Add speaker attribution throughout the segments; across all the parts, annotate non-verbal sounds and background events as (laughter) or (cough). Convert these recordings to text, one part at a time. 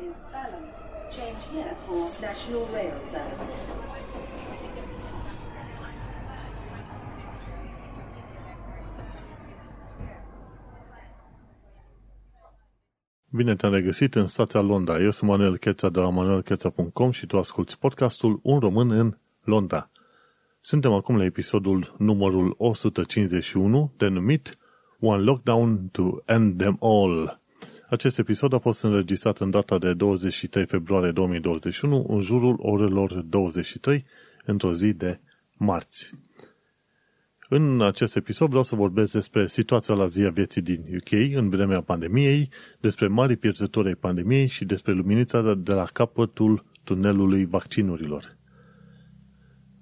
Speaker 1: is Balham. Change here for National Rail Services.
Speaker 2: Bine te-am regăsit în stația Londra. Eu sunt Manuel Cheța de la manuelcheța.com și tu asculti podcastul Un român în Londra. Suntem acum la episodul numărul 151, denumit One Lockdown to End Them All. Acest episod a fost înregistrat în data de 23 februarie 2021, în jurul orelor 23, într-o zi de marți. În acest episod vreau să vorbesc despre situația la zi a vieții din UK în vremea pandemiei, despre mari pierzători ai pandemiei și despre luminița de la capătul tunelului vaccinurilor.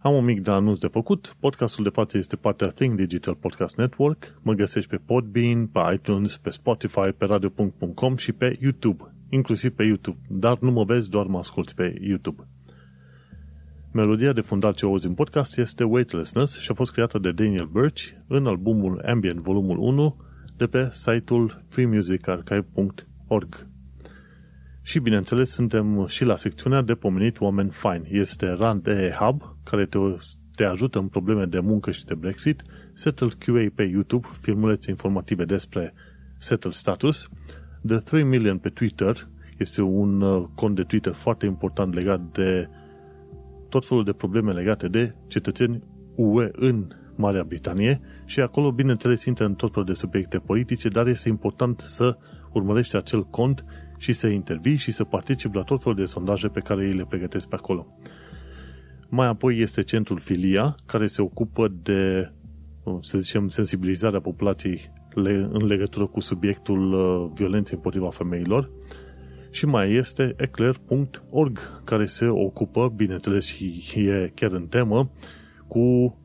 Speaker 2: Am un mic de anunț de făcut. Podcastul de față este partea Think Digital Podcast Network. Mă găsești pe Podbean, pe iTunes, pe Spotify, pe radio.com și pe YouTube. Inclusiv pe YouTube. Dar nu mă vezi, doar mă asculti pe YouTube. Melodia de fundat ce auzi în podcast este Weightlessness și a fost creată de Daniel Birch în albumul Ambient volumul 1 de pe site-ul freemusicarchive.org. Și bineînțeles suntem și la secțiunea de pomenit oameni fine. Este Rand E. Hub, care te, te ajută în probleme de muncă și de Brexit, Settle QA pe YouTube, filmulețe informative despre Settle Status, The 3 Million pe Twitter, este un uh, cont de Twitter foarte important legat de tot felul de probleme legate de cetățeni UE în Marea Britanie. Și acolo, bineînțeles, intră în tot felul de subiecte politice, dar este important să urmărești acel cont și să intervii și să participi la tot felul de sondaje pe care ei le pregătesc pe acolo. Mai apoi este centrul Filia, care se ocupă de, să zicem, sensibilizarea populației în legătură cu subiectul uh, violenței împotriva femeilor. Și mai este eclair.org, care se ocupă, bineînțeles și e chiar în temă, cu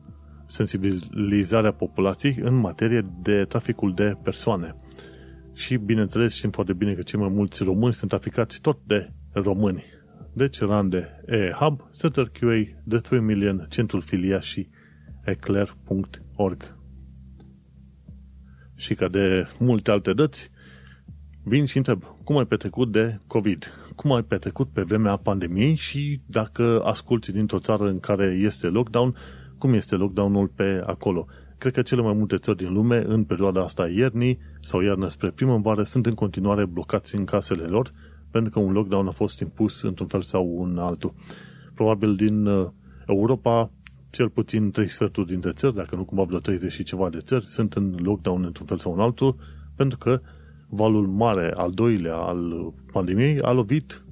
Speaker 2: sensibilizarea populației în materie de traficul de persoane. Și, bineînțeles, știm foarte bine că cei mai mulți români sunt traficați tot de români. Deci, Rande E-Hub, Setter QA, The 3 Million, Centrul Filia și eclair.org. Și ca de multe alte dăți, vin și întreb, cum ai petrecut de COVID? Cum ai petrecut pe vremea pandemiei și dacă asculti dintr-o țară în care este lockdown, cum este lockdownul pe acolo? Cred că cele mai multe țări din lume, în perioada asta iernii sau iarnă spre primăvară, sunt în continuare blocați în casele lor, pentru că un lockdown a fost impus într-un fel sau un altul. Probabil din uh, Europa, cel puțin trei sferturi dintre țări, dacă nu cumva vreo 30 și ceva de țări, sunt în lockdown într-un fel sau un altul, pentru că valul mare, al doilea, al pandemiei, a lovit,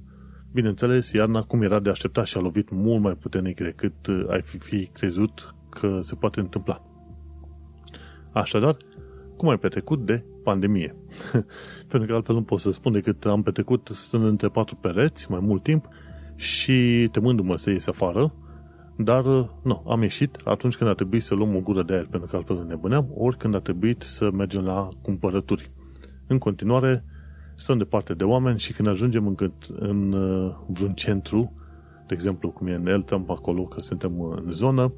Speaker 2: bineînțeles, iarna cum era de așteptat și a lovit mult mai puternic decât uh, ai fi, fi crezut că se poate întâmpla. Așadar, cum ai petrecut de pandemie? (laughs) Pentru că altfel nu pot să spun decât am petrecut stând între patru pereți mai mult timp și temându-mă să ies afară, dar nu, am ieșit atunci când a trebuit să luăm o gură de aer, pentru că altfel nebâneam, ori când a trebuit să mergem la cumpărături. În continuare, stăm departe de oameni și când ajungem în, în uh, vreun centru, de exemplu cum e în Eltham, acolo că suntem în zonă,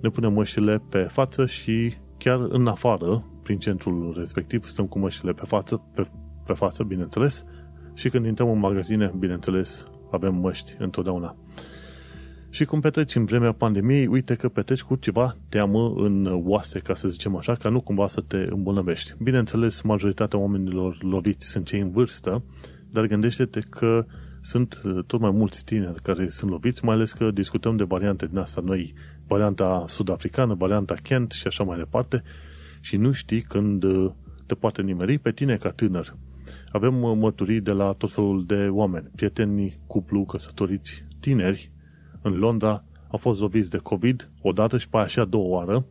Speaker 2: ne punem mășile pe față și chiar în afară, prin centrul respectiv, stăm cu mășile pe față, pe, pe față, bineînțeles, și când intrăm în magazine, bineînțeles, avem măști întotdeauna. Și cum petreci în vremea pandemiei, uite că petreci cu ceva teamă în oase, ca să zicem așa, ca nu cumva să te îmbolnăvești. Bineînțeles, majoritatea oamenilor loviți sunt cei în vârstă, dar gândește-te că sunt tot mai mulți tineri care sunt loviți, mai ales că discutăm de variante din asta noi varianta sud-africană, varianta Kent și așa mai departe și nu știi când uh, te poate nimeri pe tine ca tânăr. Avem uh, mărturii de la tot felul de oameni, prieteni, cuplu, căsătoriți, tineri în Londra au fost loviți de COVID odată și pe așa două oară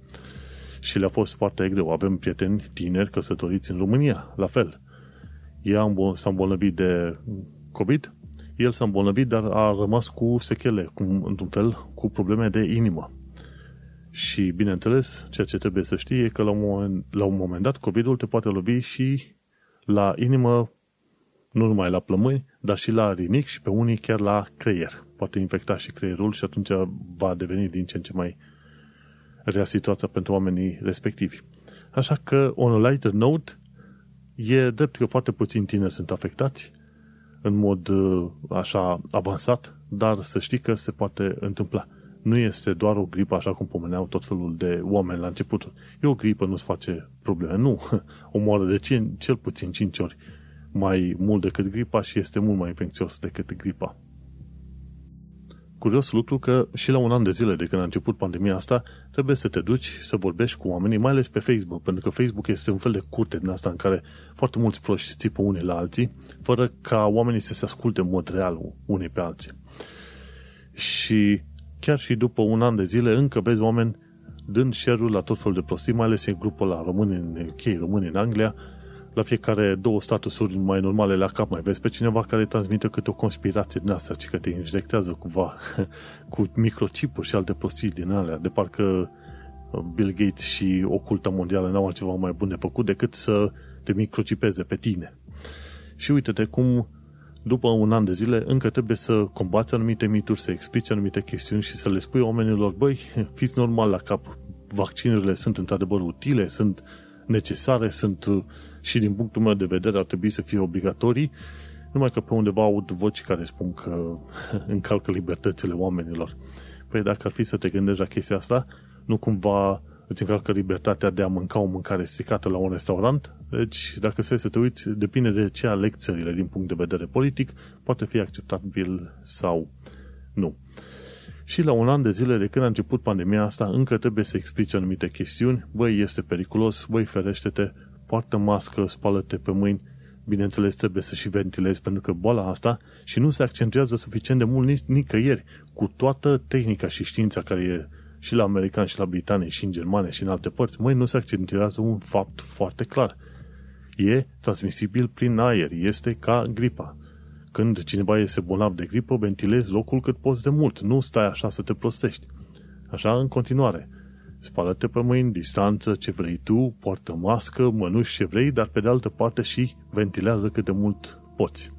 Speaker 2: și le-a fost foarte greu. Avem prieteni tineri căsătoriți în România, la fel. Ea s-a îmbolnăvit de COVID, el s-a îmbolnăvit, dar a rămas cu sechele, cum, într-un fel, cu probleme de inimă. Și, bineînțeles, ceea ce trebuie să știi e că la un moment, la un moment dat COVID-ul te poate lovi și la inimă, nu numai la plămâni, dar și la rinic și pe unii chiar la creier. Poate infecta și creierul și atunci va deveni din ce în ce mai rea situația pentru oamenii respectivi. Așa că, on a lighter note, e drept că foarte puțini tineri sunt afectați. în mod uh, așa avansat, dar să știi că se poate întâmpla. Nu este doar o gripă, așa cum pomeneau tot felul de oameni la început. E o gripă, nu-ți face probleme. Nu, (laughs) omoară de cel, cel puțin 5 ori mai mult decât gripa și este mult mai infecțios decât gripa curios lucru că și la un an de zile de când a început pandemia asta, trebuie să te duci să vorbești cu oamenii, mai ales pe Facebook, pentru că Facebook este un fel de curte din asta în care foarte mulți proști țipă unii la alții, fără ca oamenii să se asculte în mod real unii pe alții. Și chiar și după un an de zile încă vezi oameni dând share la tot felul de prostii, mai ales în grupul la români în UK, români în Anglia, la fiecare două statusuri mai normale la cap mai vezi pe cineva care transmite câte o conspirație din asta, ci că te injectează cumva (laughs) cu microchipuri și alte prostii din alea, de parcă uh, Bill Gates și oculta mondială n-au altceva mai bun de făcut decât să te microchipeze pe tine. Și uite-te cum după un an de zile încă trebuie să combați anumite mituri, să explici anumite chestiuni și să le spui oamenilor, băi, fiți normal la cap, vaccinurile sunt într-adevăr utile, sunt necesare, sunt uh, și din punctul meu de vedere ar trebui să fie obligatorii, numai că pe undeva aud voci care spun că (laughs) încalcă libertățile oamenilor. Păi dacă ar fi să te gândești la chestia asta, nu cumva îți încalcă libertatea de a mânca o mâncare stricată la un restaurant? Deci, dacă să să te uiți, depinde de ce aleg țările din punct de vedere politic, poate fi acceptabil sau nu. Și la un an de zile de când a început pandemia asta, încă trebuie să explici anumite chestiuni. Băi, este periculos, băi, ferește-te, poartă mască, spală-te pe mâini, bineînțeles trebuie să și ventilezi pentru că boala asta și nu se accentuează suficient de mult nici, nicăieri cu toată tehnica și știința care e și la americani și la britanii și în germane și în alte părți, măi, nu se accentuează un fapt foarte clar. E transmisibil prin aer, este ca gripa. Când cineva este bolnav de gripă, ventilezi locul cât poți de mult, nu stai așa să te prostești. Așa în continuare spală-te pe mâini, distanță, ce vrei tu, poartă mască, mănuși ce vrei, dar pe de altă parte și ventilează cât de mult poți.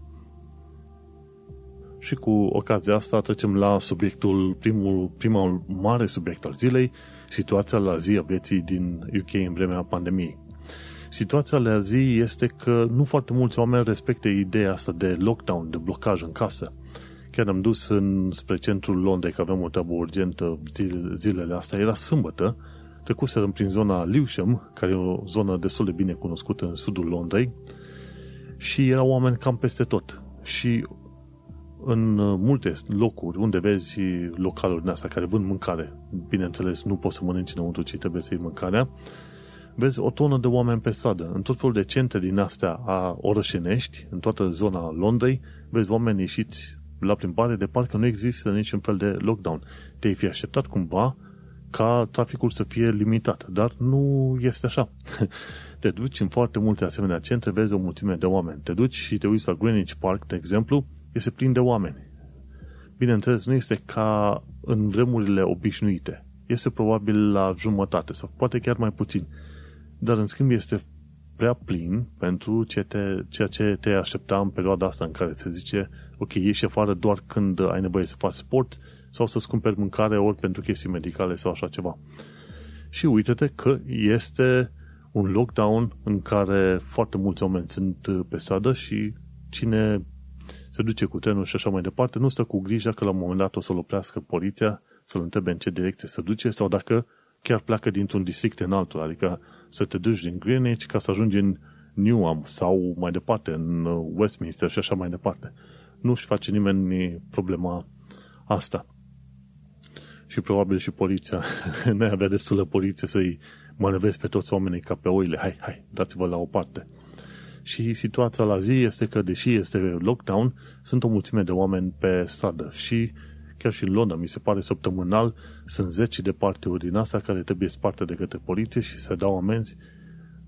Speaker 2: Și cu ocazia asta trecem la subiectul, primul, primul mare subiect al zilei, situația la zi a vieții din UK în vremea pandemiei. Situația la zi este că nu foarte mulți oameni respectă ideea asta de lockdown, de blocaj în casă. Chiar am dus în, spre centrul Londrei, că aveam o treabă urgentă zilele astea. Era sâmbătă, trecuserăm prin zona Lewisham, care e o zonă destul de bine cunoscută în sudul Londrei, și erau oameni cam peste tot. Și în multe locuri unde vezi localuri din astea care vând mâncare, bineînțeles nu poți să mănânci înăuntru, ci trebuie să iei mâncarea, vezi o tonă de oameni pe stradă. În tot felul de centre din astea a orășenești, în toată zona Londrei, vezi oameni ieșiți la plimbare de parcă nu există niciun fel de lockdown. Te-ai fi așteptat cumva ca traficul să fie limitat, dar nu este așa. (laughs) Te duci în foarte multe asemenea centre, vezi o mulțime de oameni. Te duci și te uiți la Greenwich Park, de exemplu, este plin de oameni. Bineînțeles, nu este ca în vremurile obișnuite. Este probabil la jumătate sau poate chiar mai puțin. Dar în schimb este prea plin pentru ce te, ceea ce te aștepta în perioada asta în care se zice ok, ieși afară doar când ai nevoie să faci sport sau să-ți cumperi mâncare ori pentru chestii medicale sau așa ceva. Și uite-te că este un lockdown în care foarte mulți oameni sunt pe stradă și cine se duce cu trenul și așa mai departe, nu stă cu grija că la un moment dat o să-l oprească poliția, să-l întrebe în ce direcție se duce sau dacă chiar pleacă dintr-un district în altul, adică să te duci din Greenwich ca să ajungi în Newham sau mai departe, în Westminster și așa mai departe. Nu-și face nimeni problema asta. Și probabil și poliția, (laughs) n-ai avea destulă poliție să-i manevrezi pe toți oamenii ca pe oile. Hai, hai, dați-vă la o parte. Și situația la zi este că, deși este lockdown, sunt o mulțime de oameni pe stradă și chiar și în Londra, mi se pare săptămânal, sunt zeci de partiuri din asta care trebuie sparte de către poliție și se dau amenzi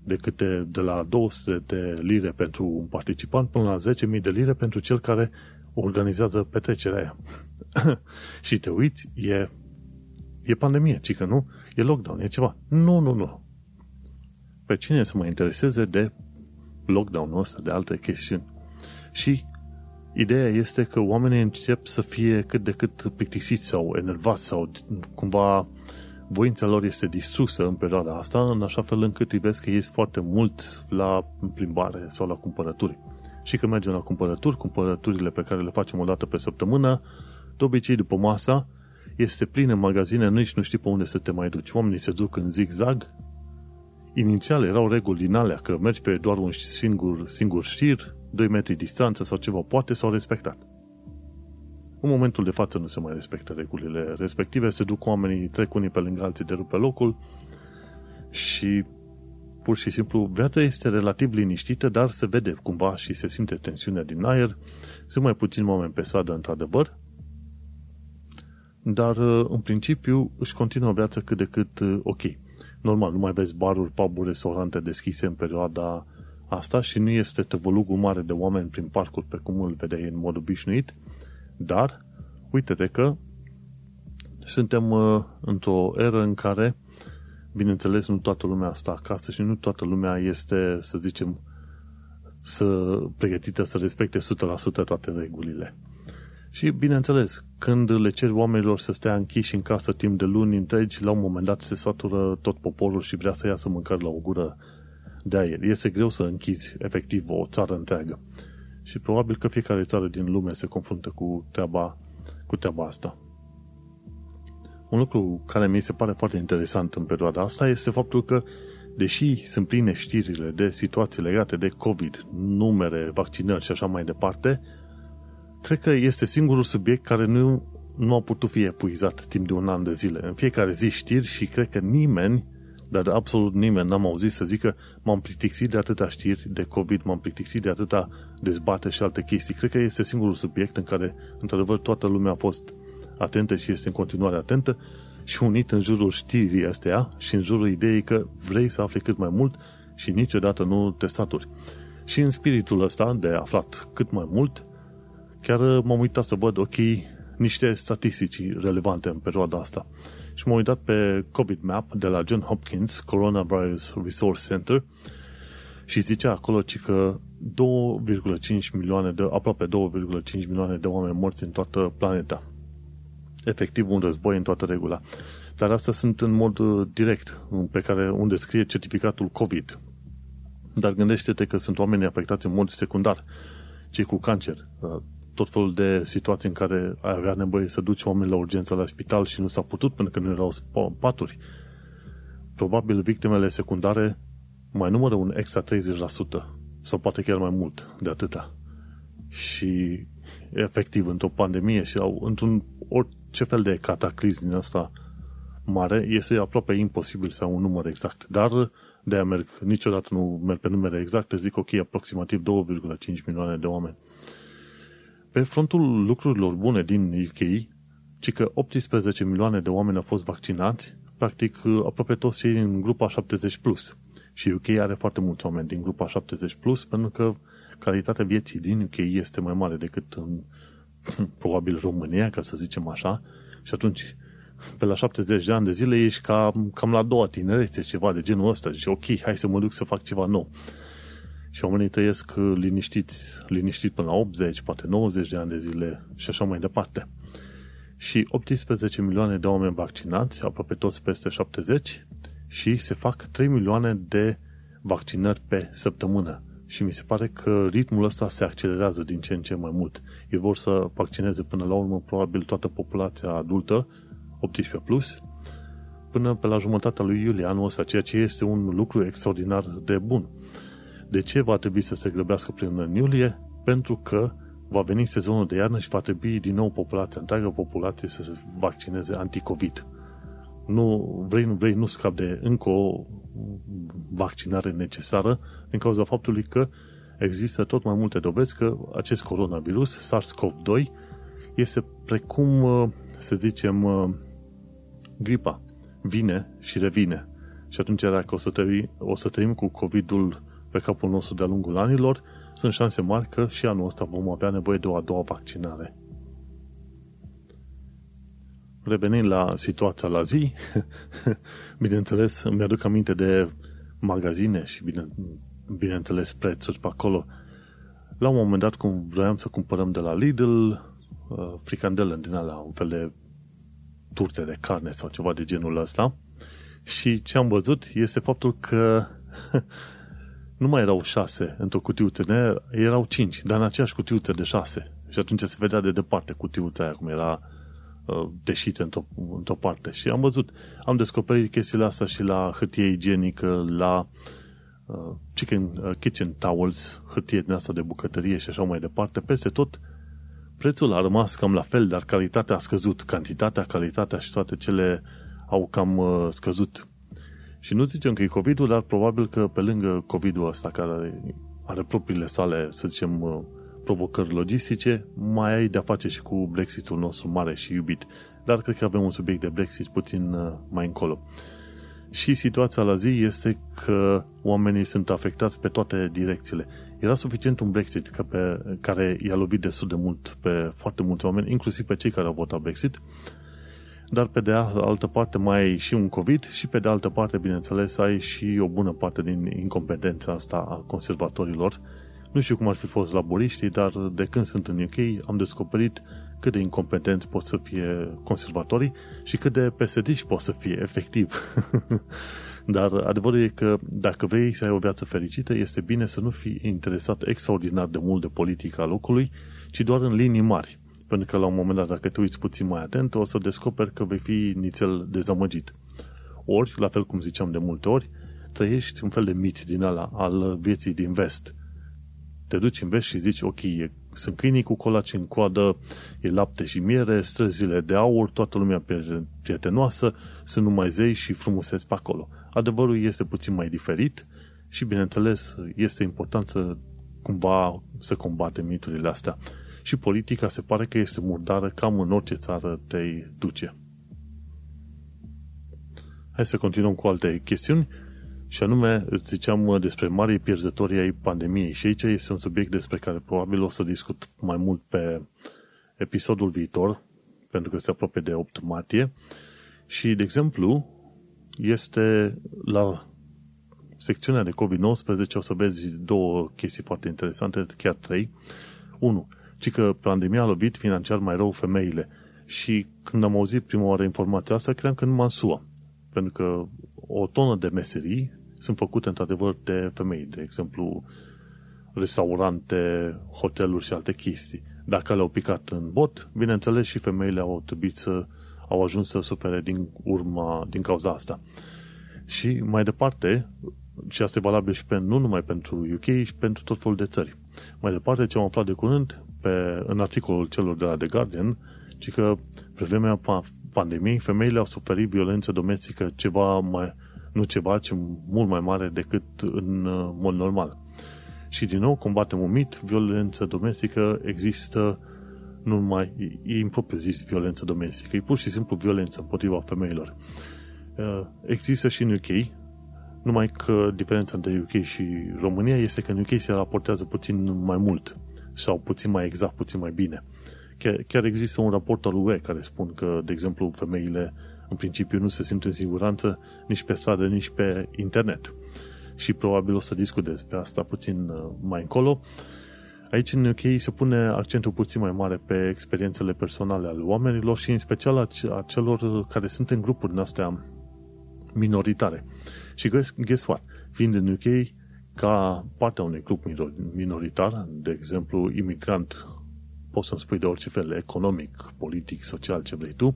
Speaker 2: de câte de la 200 de lire pentru un participant până la 10.000 de lire pentru cel care organizează petrecerea aia. (coughs) și te uiți, e, e pandemie, ci că nu? E lockdown, e ceva. Nu, nu, nu. Pe cine să mă intereseze de lockdown-ul ăsta, de alte chestiuni? Și Ideea este că oamenii încep să fie cât de cât plictisiți sau enervați sau cumva voința lor este distrusă în perioada asta, în așa fel încât îi vezi că ies foarte mult la plimbare sau la cumpărături. Și când mergem la cumpărături, cumpărăturile pe care le facem o dată pe săptămână, de obicei după masa, este plin în magazine, nici nu știi pe unde să te mai duci. Oamenii se duc în zigzag. Inițial erau reguli din alea, că mergi pe doar un singur, singur șir, 2 metri distanță sau ceva, poate s-au respectat. În momentul de față nu se mai respectă regulile respective, se duc oamenii, trec unii pe lângă alții de rupe locul și pur și simplu viața este relativ liniștită, dar se vede cumva și se simte tensiunea din aer, sunt mai puțin oameni pe stradă într-adevăr, dar în principiu își continuă viața cât de cât ok. Normal, nu mai vezi baruri, puburi, restaurante deschise în perioada asta și nu este tăvălugul mare de oameni prin parcuri pe cum îl vedeai în mod obișnuit, dar uite-te că suntem uh, într-o eră în care, bineînțeles, nu toată lumea stă acasă și nu toată lumea este, să zicem, să pregătită să respecte 100% toate regulile. Și, bineînțeles, când le cer oamenilor să stea închiși în casă timp de luni întregi, la un moment dat se satură tot poporul și vrea să iasă mâncări la o gură de aer. Este greu să închizi efectiv o țară întreagă. Și probabil că fiecare țară din lume se confruntă cu treaba, cu treaba asta. Un lucru care mi se pare foarte interesant în perioada asta este faptul că, deși sunt pline știrile de situații legate de COVID, numere, vaccinări și așa mai departe, cred că este singurul subiect care nu, nu a putut fi epuizat timp de un an de zile. În fiecare zi știri și cred că nimeni dar absolut nimeni n-am auzit să zică m-am plictisit de atâta știri de COVID, m-am plictisit de atâta dezbate și alte chestii. Cred că este singurul subiect în care, într-adevăr, toată lumea a fost atentă și este în continuare atentă și unit în jurul știrii astea și în jurul ideii că vrei să afli cât mai mult și niciodată nu te saturi. Și în spiritul ăsta de aflat cât mai mult, chiar m-am uitat să văd, ok, niște statistici relevante în perioada asta și m-am uitat pe COVID Map de la John Hopkins Coronavirus Resource Center și zicea acolo că 2,5 milioane de, aproape 2,5 milioane de oameni morți în toată planeta. Efectiv un război în toată regula. Dar astea sunt în mod uh, direct, pe care unde scrie certificatul COVID. Dar gândește-te că sunt oameni afectați în mod secundar, cei cu cancer, uh, tot felul de situații în care ai avea nevoie să duci oameni la urgență la spital și nu s-a putut pentru că nu erau paturi. Probabil victimele secundare mai numără un extra 30% sau poate chiar mai mult de atâta. Și efectiv, într-o pandemie sau într-un orice fel de cataclism din asta mare, este aproape imposibil să au un număr exact. Dar de aia merg, niciodată nu merg pe numere exacte, zic ok, aproximativ 2,5 milioane de oameni. Pe frontul lucrurilor bune din UK, ci că 18 milioane de oameni au fost vaccinați, practic aproape toți cei din grupa 70+. Plus. Și UK are foarte mulți oameni din grupa 70+, plus, pentru că calitatea vieții din UK este mai mare decât în (clears throat) probabil România, ca să zicem așa, și atunci pe la 70 de ani de zile ești cam, cam la doua tinerețe, ceva de genul ăsta. Zici, ok, hai să mă duc să fac ceva nou și oamenii trăiesc liniștiți, liniștit până la 80, poate 90 de ani de zile și așa mai departe. Și 18 milioane de oameni vaccinați, aproape toți peste 70, și se fac 3 milioane de vaccinări pe săptămână. Și mi se pare că ritmul ăsta se accelerează din ce în ce mai mult. Ei vor să vaccineze până la urmă probabil toată populația adultă, 18+, plus, până pe la jumătatea lui iulie anul ăsta, ceea ce este un lucru extraordinar de bun. De ce va trebui să se grăbească până în iulie? Pentru că va veni sezonul de iarnă și va trebui din nou populația, întreaga populație să se vaccineze anticovid. Nu vrei, nu vrei, nu scap de încă o vaccinare necesară din cauza faptului că există tot mai multe dovezi că acest coronavirus, SARS-CoV-2, este precum, să zicem, gripa. Vine și revine. Și atunci, dacă o să, trăim, o să trăim cu COVID-ul pe capul nostru de-a lungul anilor, sunt șanse mari că și anul ăsta vom avea nevoie de o a doua vaccinare. Revenind la situația la zi, (laughs) bineînțeles, mi-aduc aminte de magazine și, bine, bineînțeles, prețuri pe acolo. La un moment dat, cum vroiam să cumpărăm de la Lidl, uh, fricandele din alea, un fel de turte de carne sau ceva de genul ăsta, și ce am văzut este faptul că (laughs) nu mai erau șase într-o cutiuță, erau cinci, dar în aceeași cutiuță de șase. Și atunci se vedea de departe cutiuța aia, cum era uh, deșită într-o, într-o parte. Și am văzut, am descoperit chestiile astea și la hârtie igienică, la uh, chicken, uh, kitchen towels, hârtie din asta de bucătărie și așa mai departe. Peste tot, prețul a rămas cam la fel, dar calitatea a scăzut. Cantitatea, calitatea și toate cele au cam uh, scăzut. Și nu zicem că e COVID-ul, dar probabil că pe lângă COVID-ul ăsta, care are propriile sale, să zicem, uh, provocări logistice, mai ai de-a face și cu Brexitul nostru mare și iubit. Dar cred că avem un subiect de Brexit puțin uh, mai încolo. Și situația la zi este că oamenii sunt afectați pe toate direcțiile. Era suficient un Brexit că pe, care i-a lovit destul de mult pe foarte mulți oameni, inclusiv pe cei care au votat Brexit, dar pe de altă parte mai ai și un COVID și pe de altă parte, bineînțeles, ai și o bună parte din incompetența asta a conservatorilor. Nu știu cum ar fi fost laboriștii, dar de când sunt în UK am descoperit cât de incompetenți pot să fie conservatorii și cât de psd pot să fie, efectiv. (laughs) Dar adevărul e că dacă vrei să ai o viață fericită, este bine să nu fii interesat extraordinar de mult de politica locului, ci doar în linii mari. Pentru că la un moment dat, dacă te uiți puțin mai atent, o să descoperi că vei fi nițel dezamăgit. Ori, la fel cum ziceam de multe ori, trăiești un fel de mit din ala al vieții din vest. Te duci în vest și zici, ok, e, sunt câinii cu colaci în coadă, e lapte și miere, străzile de aur, toată lumea prietenoasă, sunt numai zei și frumuseți pe acolo. Adevărul este puțin mai diferit și, bineînțeles, este important să cumva să combate miturile astea și politica se pare că este murdară cam în orice țară te duce. Hai să continuăm cu alte chestiuni și anume ziceam despre mari pierzători ai pandemiei și aici este un subiect despre care probabil o să discut mai mult pe episodul viitor, pentru că se apropie de 8 martie și, de exemplu, este la secțiunea de COVID-19 o să vezi două chestii foarte interesante, chiar trei. Unu, ci că pandemia a lovit financiar mai rău femeile. Și când am auzit prima oară informația asta, credeam că numai în SUA. Pentru că o tonă de meserii sunt făcute într-adevăr de femei. De exemplu, restaurante, hoteluri și alte chestii. Dacă le-au picat în bot, bineînțeles și femeile au trebuit să au ajuns să sufere din urma, din cauza asta. Și mai departe, și asta e valabil și pe, nu numai pentru UK, și pentru tot felul de țări. Mai departe, ce am aflat de curând, pe, în articolul celor de la The Guardian, ci că pe vremea pandemiei, femeile au suferit violență domestică ceva mai, nu ceva, ci mult mai mare decât în uh, mod normal. Și din nou combatem un mit, violență domestică există nu numai, e impropriu zis violență domestică, e pur și simplu violență împotriva femeilor. Uh, există și în UK, numai că diferența între UK și România este că în UK se raportează puțin mai mult sau puțin mai exact, puțin mai bine. Chiar, chiar există un raport al UE care spun că, de exemplu, femeile în principiu nu se simt în siguranță nici pe stradă, nici pe internet. Și probabil o să discut despre asta puțin uh, mai încolo. Aici în UK se pune accentul puțin mai mare pe experiențele personale ale oamenilor și în special a celor care sunt în grupuri din astea minoritare. Și guess what? Fiind în UK, ca partea unui grup minoritar, de exemplu, imigrant, poți să-mi spui de orice fel, economic, politic, social, ce vrei tu,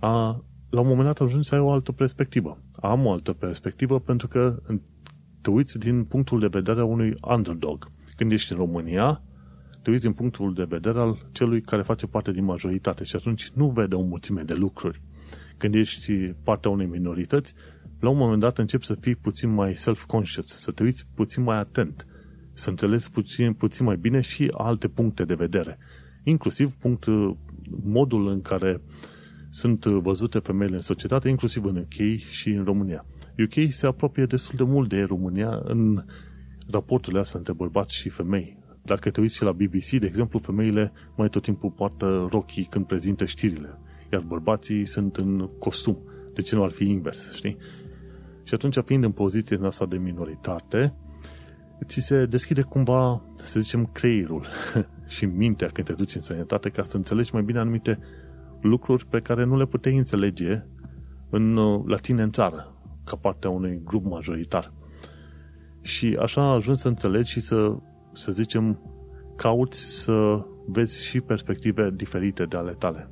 Speaker 2: a, la un moment dat ajungi să ai o altă perspectivă. Am o altă perspectivă pentru că te uiți din punctul de vedere a unui underdog. Când ești în România, te uiți din punctul de vedere al celui care face parte din majoritate și atunci nu vede o mulțime de lucruri. Când ești partea unei minorități, la un moment dat începi să fii puțin mai self-conscious, să te uiți puțin mai atent, să înțelegi puțin, puțin mai bine și alte puncte de vedere. Inclusiv punct, modul în care sunt văzute femeile în societate, inclusiv în UK și în România. UK se apropie destul de mult de România în raporturile astea între bărbați și femei. Dacă te uiți și la BBC, de exemplu, femeile mai tot timpul poartă rochii când prezintă știrile, iar bărbații sunt în costum. De ce nu ar fi invers, știi? Și atunci, fiind în poziție în asta de minoritate, ți se deschide cumva, să zicem, creierul (laughs) și mintea când te duci în sănătate ca să înțelegi mai bine anumite lucruri pe care nu le puteai înțelege în, la tine în țară, ca partea unui grup majoritar. Și așa ajungi să înțelegi și să, să zicem, cauți să vezi și perspective diferite de ale tale.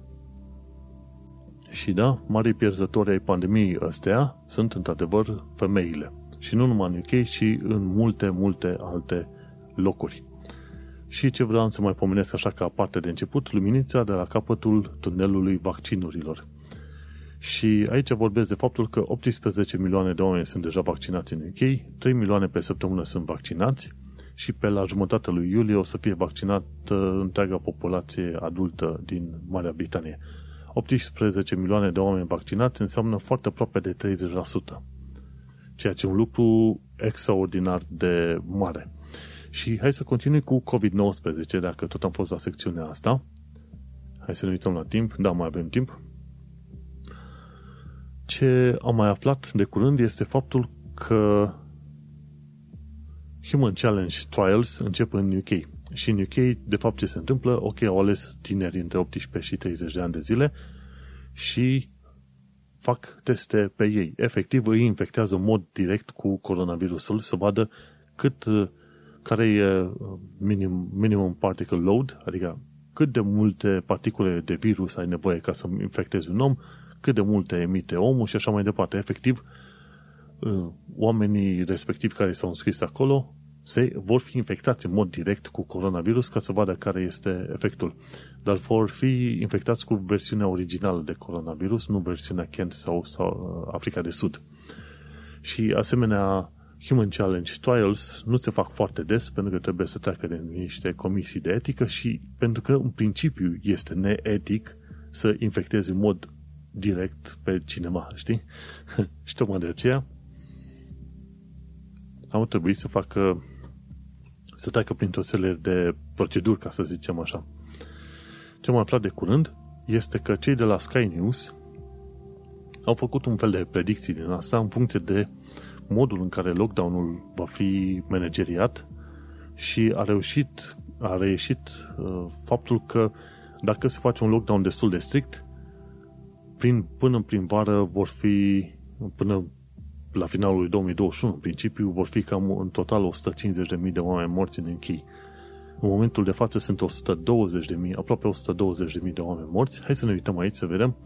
Speaker 2: Și da, mari pierzători ai pandemiei astea sunt într-adevăr femeile. Și nu numai în UK, ci în multe, multe alte locuri. Și ce vreau să mai pomenesc așa ca parte de început, luminița de la capătul tunelului vaccinurilor. Și aici vorbesc de faptul că 18 milioane de oameni sunt deja vaccinați în UK, 3 milioane pe săptămână sunt vaccinați și pe la jumătatea lui iulie o să fie vaccinată întreaga populație adultă din Marea Britanie. 18 milioane de oameni vaccinați înseamnă foarte aproape de 30%, ceea ce e un lucru extraordinar de mare. Și hai să continui cu COVID-19, dacă tot am fost la secțiunea asta. Hai să ne uităm la timp. Da, mai avem timp. Ce am mai aflat de curând este faptul că Human Challenge Trials încep în UK. Și în UK, de fapt, ce se întâmplă? Ok, au ales tineri între 18 și 30 de ani de zile și fac teste pe ei. Efectiv, îi infectează în mod direct cu coronavirusul să vadă cât, care e minim, minimum particle load, adică cât de multe particule de virus ai nevoie ca să infectezi un om, cât de multe emite omul și așa mai departe. Efectiv, oamenii respectivi care s-au înscris acolo se vor fi infectați în mod direct cu coronavirus ca să vadă care este efectul. Dar vor fi infectați cu versiunea originală de coronavirus, nu versiunea Kent sau, sau uh, Africa de Sud. Și asemenea Human Challenge Trials nu se fac foarte des pentru că trebuie să treacă de niște comisii de etică și pentru că în principiu este neetic să infectezi în mod direct pe cineva, știi? (laughs) și tocmai de aceea au trebuit să facă să treacă printr-o serie de proceduri, ca să zicem așa. Ce am aflat de curând este că cei de la Sky News au făcut un fel de predicții din asta în funcție de modul în care lockdown-ul va fi manageriat și a reușit, a reieșit uh, faptul că dacă se face un lockdown destul de strict, prin, până prin vară vor fi, până la finalul lui 2021, în principiu, vor fi cam în total 150.000 de oameni morți în închei. În momentul de față sunt 120.000, aproape 120.000 de oameni morți. Hai să ne uităm aici să vedem.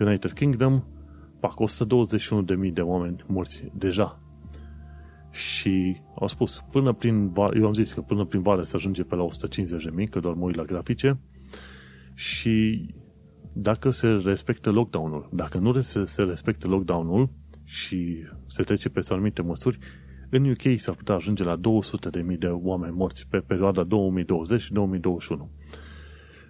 Speaker 2: United Kingdom, pac, 121.000 de oameni morți deja. Și au spus, până prin vară, eu am zis că până prin vară se ajunge pe la 150.000, că doar mă uit la grafice. Și dacă se respectă lockdown-ul, dacă nu se respectă lockdown-ul, și se trece pe anumite măsuri, în UK s-ar putea ajunge la 200.000 de oameni morți pe perioada 2020-2021.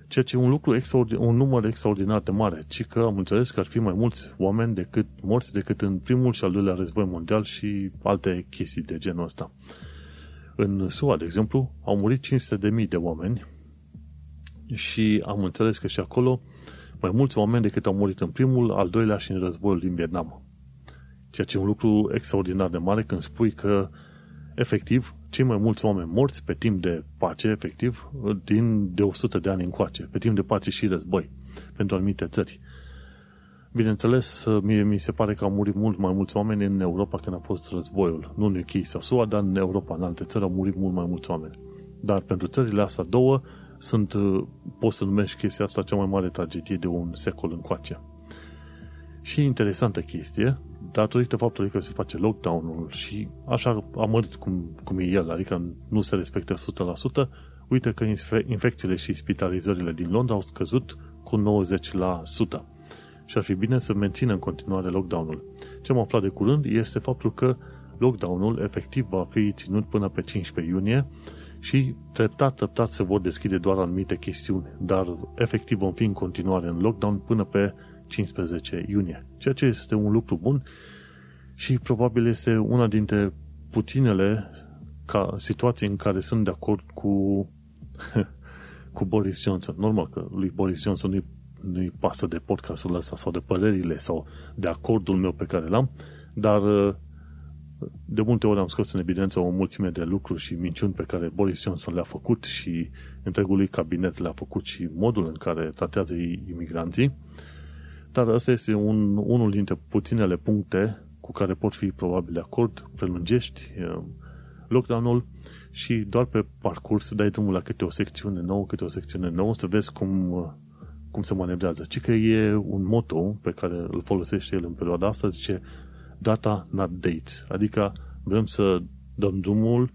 Speaker 2: Ceea ce e un lucru extraordinar, un număr extraordinar de mare, ci că am înțeles că ar fi mai mulți oameni decât morți decât în primul și al doilea război mondial și alte chestii de genul ăsta. În SUA, de exemplu, au murit 500.000 de oameni și am înțeles că și acolo mai mulți oameni decât au murit în primul, al doilea și în războiul din Vietnam. Ceea ce e un lucru extraordinar de mare când spui că, efectiv, cei mai mulți oameni morți pe timp de pace, efectiv, din de 100 de ani încoace, pe timp de pace și război, pentru anumite țări. Bineînțeles, mie mi se pare că au murit mult mai mulți oameni în Europa când a fost războiul. Nu în UK sau SUA, dar în Europa, în alte țări, au murit mult mai mulți oameni. Dar pentru țările astea două, sunt, poți să numești chestia asta cea mai mare tragedie de un secol încoace. Și interesantă chestie, datorită faptului că se face lockdown-ul și așa amărit cum, cum e el, adică nu se respectă 100%, uite că infecțiile și spitalizările din Londra au scăzut cu 90%. Și ar fi bine să mențină în continuare lockdown-ul. Ce am aflat de curând este faptul că lockdown-ul efectiv va fi ținut până pe 15 iunie și treptat, treptat se vor deschide doar anumite chestiuni, dar efectiv vom fi în continuare în lockdown până pe 15 iunie. Ceea ce este un lucru bun și probabil este una dintre puținele ca situații în care sunt de acord cu, (laughs) cu Boris Johnson. Normal că lui Boris Johnson nu-i, nu-i pasă de podcastul ăsta sau de părerile sau de acordul meu pe care l-am, dar de multe ori am scos în evidență o mulțime de lucruri și minciuni pe care Boris Johnson le-a făcut și întregul lui cabinet le-a făcut și modul în care tratează imigranții dar ăsta este un, unul dintre puținele puncte cu care pot fi probabil de acord, prelungești lockdown-ul și doar pe parcurs dai drumul la câte o secțiune nouă, câte o secțiune nouă, să vezi cum, cum se manevrează. Ci că e un motto pe care îl folosește el în perioada asta, zice data not dates, adică vrem să dăm drumul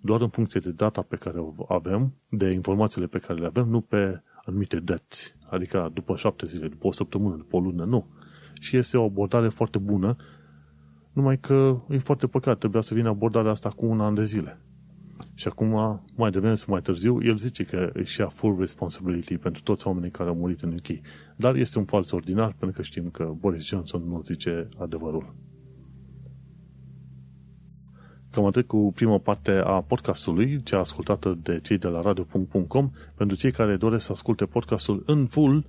Speaker 2: doar în funcție de data pe care o avem, de informațiile pe care le avem, nu pe anumite dăți, adică după șapte zile, după o săptămână, după o lună, nu. Și este o abordare foarte bună, numai că e foarte păcat, trebuia să vină abordarea asta cu un an de zile. Și acum, mai devreme sau mai târziu, el zice că își ia full responsibility pentru toți oamenii care au murit în UK. Dar este un fals ordinar, pentru că știm că Boris Johnson nu zice adevărul. Cam atât cu prima parte a podcastului, cea ascultată de cei de la radio.com. Pentru cei care doresc să asculte podcastul în full,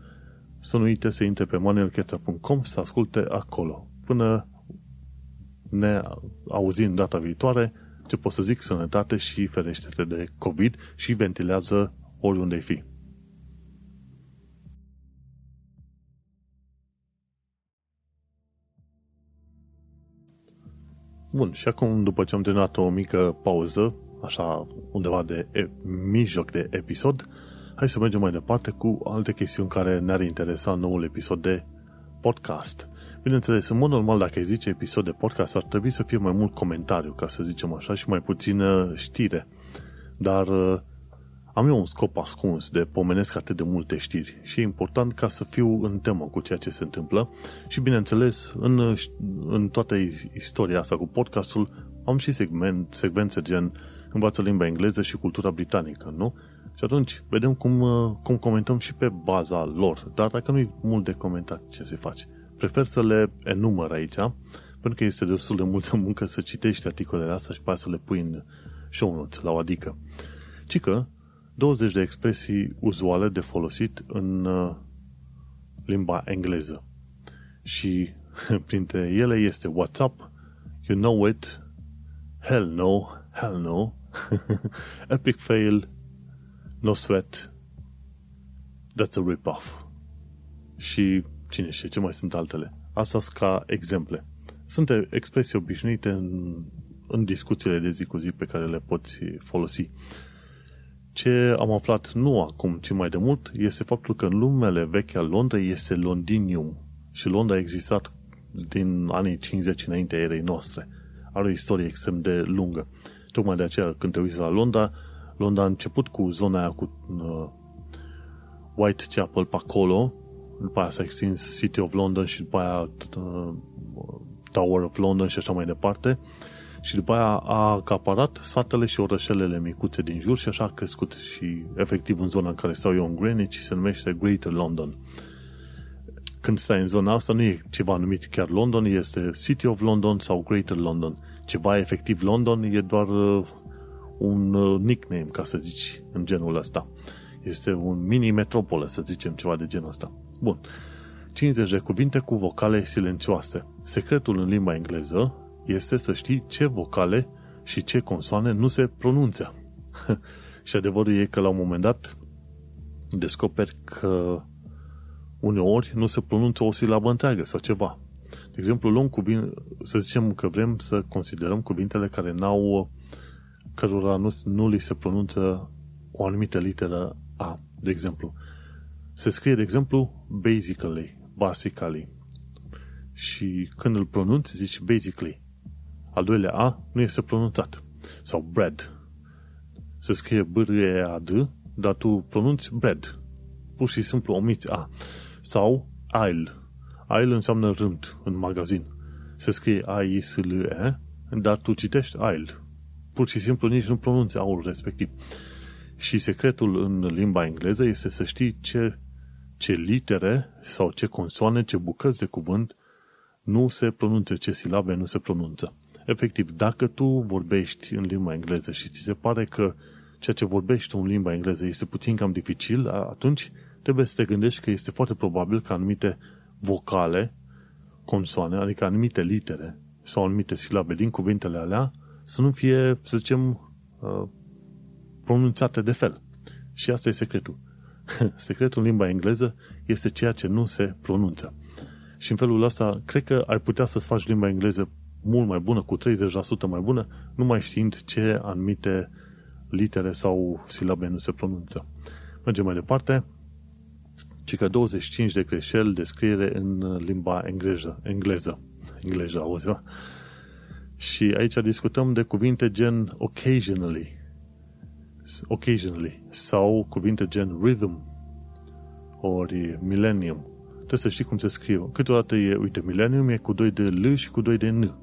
Speaker 2: să nu uite să intre pe manuelcheța.com să asculte acolo. Până ne auzim data viitoare, ce pot să zic, sănătate și ferește-te de COVID și ventilează oriunde ai fi. Bun, și acum, după ce am terminat o mică pauză, așa undeva de e- mijloc de episod, hai să mergem mai departe cu alte chestiuni care ne-ar interesa în noul episod de podcast. Bineînțeles, în mod normal, dacă ai zice episod de podcast, ar trebui să fie mai mult comentariu, ca să zicem așa, și mai puțină știre. Dar uh, am eu un scop ascuns de pomenesc atât de multe știri și e important ca să fiu în temă cu ceea ce se întâmplă și bineînțeles în, în toată istoria asta cu podcastul am și segment, secvențe gen învață limba engleză și cultura britanică, nu? Și atunci vedem cum, cum comentăm și pe baza lor, dar dacă nu e mult de comentat ce se face. Prefer să le enumăr aici, pentru că este destul de multă muncă să citești articolele astea și pe să le pui în show notes la o adică. Ci că 20 de expresii uzuale de folosit în uh, limba engleză. Și (laughs) printre ele este WhatsApp, You know it, Hell no, Hell no, (laughs) Epic fail, No sweat, That's a rip-off. Și cine știe ce mai sunt altele. Asta sunt ca exemple. Sunt expresii obișnuite în, în discuțiile de zi cu zi pe care le poți folosi. Ce am aflat nu acum, ci mai de mult, este faptul că în lumele vechi al Londrei este Londinium. Și Londra a existat din anii 50 înainte erei noastre. Are o istorie extrem de lungă. Tocmai de aceea, când te uiți la Londra, Londra a început cu zona aia cu uh, Whitechapel pe acolo, după aia s-a extins City of London și după aia uh, Tower of London și așa mai departe și după aia a acaparat satele și orășelele micuțe din jur și așa a crescut și efectiv în zona în care stau eu în Greenwich se numește Greater London. Când stai în zona asta nu e ceva numit chiar London, este City of London sau Greater London. Ceva efectiv London e doar uh, un uh, nickname, ca să zici, în genul ăsta. Este un mini-metropolă, să zicem, ceva de genul ăsta. Bun. 50 de cuvinte cu vocale silențioase. Secretul în limba engleză este să știi ce vocale și ce consoane nu se pronunță. (laughs) și adevărul e că la un moment dat descoperi că uneori nu se pronunță o silabă întreagă sau ceva. De exemplu, luăm cuvinte, să zicem că vrem să considerăm cuvintele care n-au, cărora nu, nu li se pronunță o anumită literă A. De exemplu, se scrie, de exemplu, basically, basically. Și când îl pronunți, zici basically. Al doilea A nu este pronunțat. Sau bread. Se scrie b r e a d dar tu pronunți bread. Pur și simplu omiți A. Sau aisle. Aisle înseamnă rând în magazin. Se scrie a i s l e dar tu citești aisle. Pur și simplu nici nu pronunți aul respectiv. Și secretul în limba engleză este să știi ce, ce litere sau ce consoane, ce bucăți de cuvânt nu se pronunță, ce silabe nu se pronunță. Efectiv, dacă tu vorbești în limba engleză și ți se pare că ceea ce vorbești tu în limba engleză este puțin cam dificil, atunci trebuie să te gândești că este foarte probabil că anumite vocale, consoane, adică anumite litere sau anumite silabe din cuvintele alea să nu fie, să zicem, uh, pronunțate de fel. Și asta e secretul. (laughs) Secretul în limba engleză este ceea ce nu se pronunță. Și în felul ăsta, cred că ai putea să-ți faci limba engleză mult mai bună, cu 30% mai bună, nu mai știind ce anumite litere sau silabe nu se pronunță. Mergem mai departe. Ci că 25 de greșeli de scriere în limba engleză. Engleză. Engleză, auzi, mă? Și aici discutăm de cuvinte gen occasionally, occasionally, sau cuvinte gen rhythm, ori millennium. Trebuie să știi cum se scrie. Câteodată e, uite, millennium e cu 2 de L și cu 2 de N.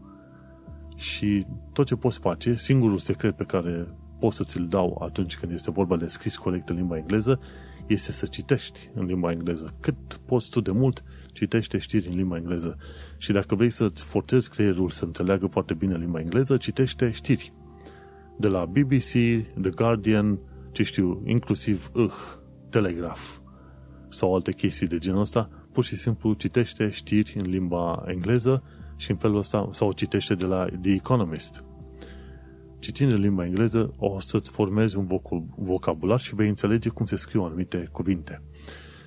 Speaker 2: Și tot ce poți face, singurul secret pe care pot să ți-l dau atunci când este vorba de scris corect în limba engleză, este să citești în limba engleză. Cât poți tu de mult, citește știri în limba engleză. Și dacă vrei să-ți forțezi creierul să înțeleagă foarte bine limba engleză, citește știri. De la BBC, The Guardian, ce știu, inclusiv uh, Telegraph sau alte chestii de genul ăsta, pur și simplu citește știri în limba engleză și în felul ăsta, sau citește de la The Economist. Citind în limba engleză, o să-ți formezi un vocabular și vei înțelege cum se scriu anumite cuvinte.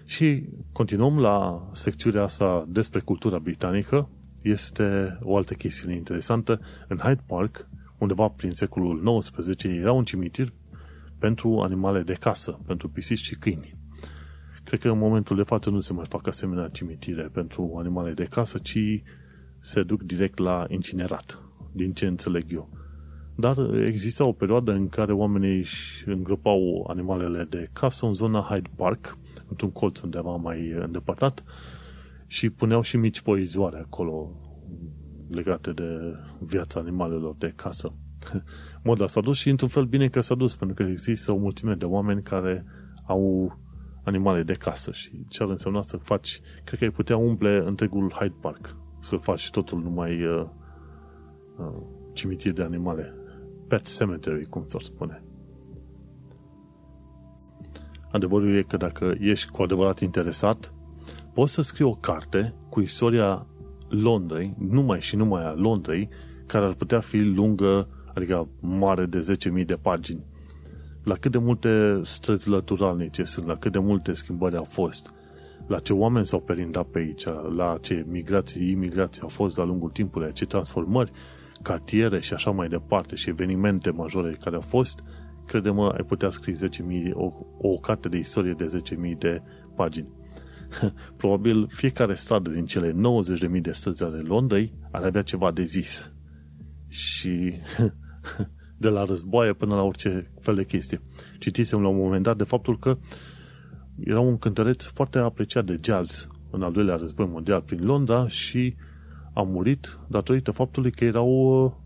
Speaker 2: Și continuăm la secțiunea asta despre cultura britanică. Este o altă chestie interesantă. În Hyde Park, undeva prin secolul XIX, era un cimitir pentru animale de casă, pentru pisici și câini. Cred că în momentul de față nu se mai fac asemenea cimitire pentru animale de casă, ci se duc direct la incinerat, din ce înțeleg eu. Dar exista o perioadă în care oamenii își îngropau animalele de casă în zona Hyde Park, într-un colț undeva mai îndepărtat, și puneau și mici poizoare acolo legate de viața animalelor de casă. (laughs) Moda s-a dus și într-un fel bine că s-a dus, pentru că există o mulțime de oameni care au animale de casă și ce ar însemna să faci, cred că ai putea umple întregul Hyde Park, să faci totul numai uh, uh, cimitir de animale. Pet Cemetery, cum s-ar spune. Adevărul e că dacă ești cu adevărat interesat, poți să scrii o carte cu istoria Londrei, numai și numai a Londrei, care ar putea fi lungă, adică mare de 10.000 de pagini. La cât de multe străzi lăturalnice sunt, la cât de multe schimbări au fost, la ce oameni s-au perindat pe aici, la ce migrații, imigrații au fost de-a lungul timpului, ce transformări, cartiere și așa mai departe și evenimente majore care au fost, crede-mă, ai putea scrie 10.000, o, o carte de istorie de 10.000 de pagini. (laughs) Probabil fiecare stradă din cele 90.000 de străzi ale Londrei ar avea ceva de zis. Și (laughs) de la războaie până la orice fel de chestie. Citisem la un moment dat de faptul că era un cântăreț foarte apreciat de jazz în al doilea război mondial prin Londra și a murit datorită faptului că erau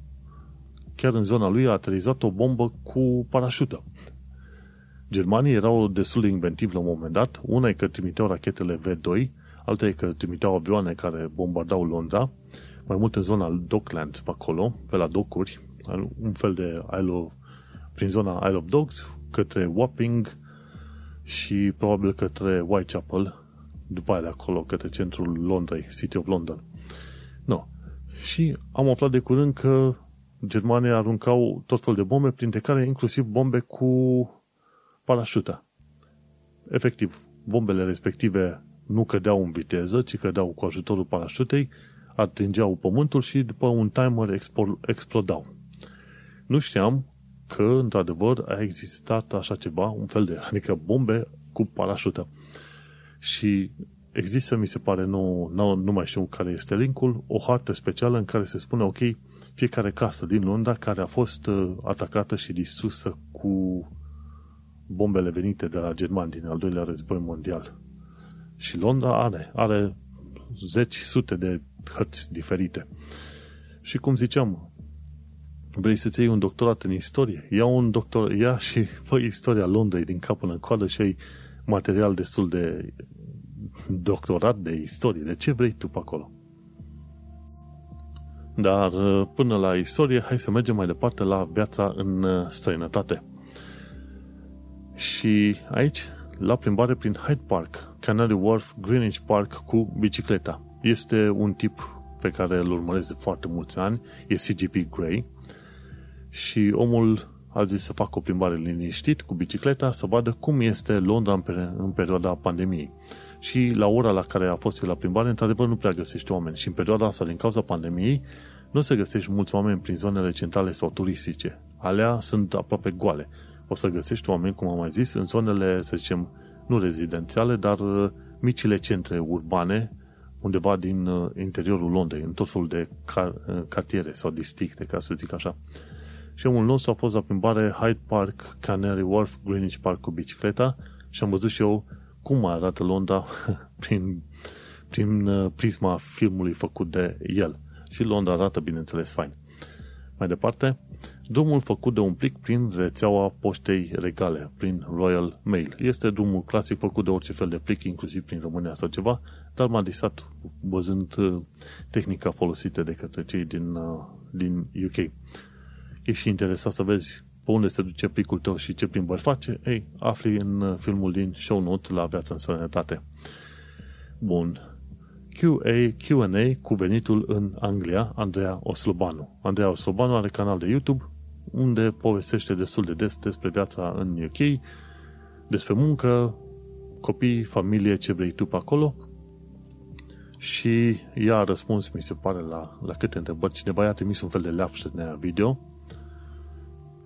Speaker 2: chiar în zona lui a aterizat o bombă cu parașută. Germanii erau destul de inventivi la un moment dat. Una e că trimiteau rachetele V2, alta e că trimiteau avioane care bombardau Londra, mai mult în zona Docklands pe acolo, pe la docuri, un fel de Isle of, prin zona Isle of Dogs, către Wapping și probabil către Whitechapel, după aia de acolo, către centrul Londrei, City of London. No. Și am aflat de curând că Germania aruncau tot fel de bombe, printre care inclusiv bombe cu parașută. Efectiv, bombele respective nu cădeau în viteză, ci cădeau cu ajutorul parașutei, atingeau pământul și după un timer explodau. Nu știam că, într-adevăr, a existat așa ceva, un fel de, adică bombe cu parașută. Și există, mi se pare, nu, nu, nu mai știu care este linkul, o hartă specială în care se spune, ok, fiecare casă din Londra care a fost uh, atacată și distrusă cu bombele venite de la germani din al doilea război mondial. Și Londra are, are zeci, sute de hărți diferite. Și cum ziceam, vrei să-ți iei un doctorat în istorie? Ia un doctor, ia și fă istoria Londrei din cap până în coadă și ai material destul de doctorat de istorie. De ce vrei tu pe acolo? Dar până la istorie, hai să mergem mai departe la viața în străinătate. Și aici, la plimbare prin Hyde Park, Canary Wharf, Greenwich Park cu bicicleta. Este un tip pe care îl urmăresc de foarte mulți ani, e CGP Grey și omul a zis să facă o plimbare liniștit cu bicicleta, să vadă cum este Londra în, în perioada pandemiei. Și la ora la care a fost la plimbare, într-adevăr nu prea găsește oameni. Și în perioada asta, din cauza pandemiei, nu se găsești mulți oameni prin zonele centrale sau turistice. Alea sunt aproape goale. O să găsești oameni, cum am mai zis, în zonele, să zicem, nu rezidențiale, dar uh, micile centre urbane, undeva din uh, interiorul Londrei, în tot felul de car- uh, cartiere sau districte, ca să zic așa. Și omul nostru a fost la plimbare Hyde Park, Canary Wharf, Greenwich Park cu bicicleta și am văzut și eu cum arată Londra (laughs) prin, prin prisma filmului făcut de el. Și Londra arată, bineînțeles, fain. Mai departe, drumul făcut de un plic prin rețeaua poștei regale, prin Royal Mail. Este drumul clasic făcut de orice fel de plic, inclusiv prin România sau ceva, dar m-a disat văzând uh, tehnica folosită de către cei din, uh, din UK. E și interesat să vezi pe unde se duce plicul tău și ce plimbări face, ei, afli în uh, filmul din show note la Viața în Sănătate. Bun. QA, Q&A cu venitul în Anglia, Andreea Oslobanu. Andreea Oslobanu are canal de YouTube unde povestește destul de des despre viața în UK, despre muncă, copii, familie, ce vrei tu pe acolo. Și ea a răspuns, mi se pare, la, la câte întrebări. Cineva i-a trimis un fel de leapșă de video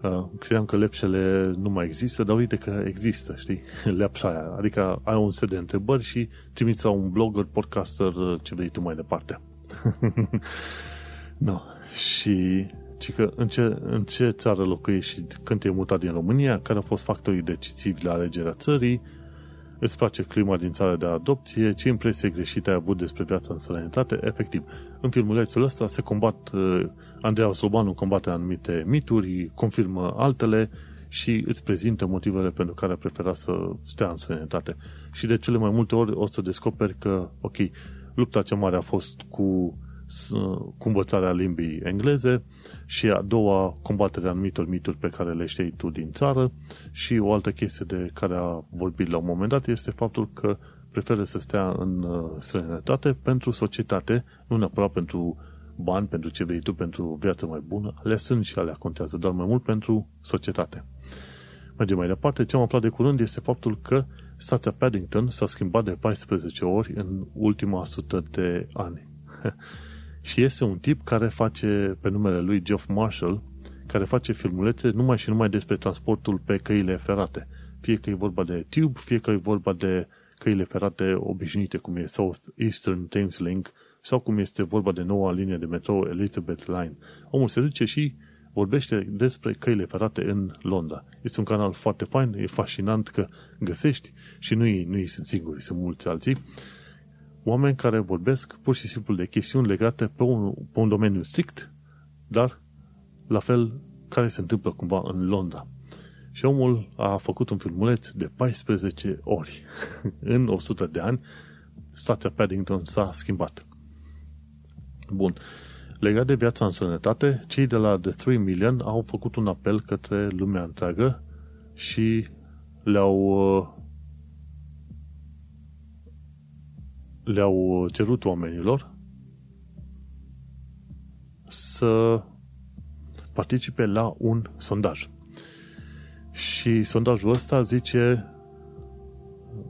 Speaker 2: Uh, credeam că lepșele nu mai există, dar uite că există, știi? (laughs) Lepșa aia. Adică ai un set de întrebări și trimiți la un blogger, podcaster, uh, ce vrei tu mai departe. (laughs) no. Și ci că în ce, în ce țară locuiești și când te-ai mutat din România, care au fost factorii decisivi la alegerea țării, îți place clima din țara de adopție, ce impresie greșită ai avut despre viața în străinătate, efectiv. În filmulețul ăsta se combat, uh, Andreea Slobanu combate anumite mituri, confirmă altele și îți prezintă motivele pentru care a preferat să stea în străinătate. Și de cele mai multe ori o să descoperi că, ok, lupta cea mare a fost cu cu învățarea limbii engleze și a doua combaterea anumitor mituri pe care le știi tu din țară și o altă chestie de care a vorbit la un moment dat este faptul că preferă să stea în uh, străinătate pentru societate, nu neapărat pentru bani, pentru ce vrei tu, pentru viață mai bună, alea sunt și alea contează, dar mai mult pentru societate. Mergem mai departe, ce am aflat de curând este faptul că stația Paddington s-a schimbat de 14 ori în ultima sută de ani. (laughs) Și este un tip care face, pe numele lui Geoff Marshall, care face filmulețe numai și numai despre transportul pe căile ferate. Fie că e vorba de tube, fie că e vorba de căile ferate obișnuite, cum e South Eastern Thames Link, sau cum este vorba de noua linie de metrou Elizabeth Line. Omul se duce și vorbește despre căile ferate în Londra. Este un canal foarte fain, e fascinant că găsești și nu-i, nu-i sunt singuri, sunt mulți alții oameni care vorbesc pur și simplu de chestiuni legate pe un, pe un domeniu strict, dar la fel care se întâmplă cumva în Londra. Și omul a făcut un filmuleț de 14 ori. (laughs) în 100 de ani, stația Paddington s-a schimbat. Bun. Legat de viața în sănătate, cei de la The 3 Million au făcut un apel către lumea întreagă și le-au uh, le-au cerut oamenilor să participe la un sondaj. Și sondajul ăsta zice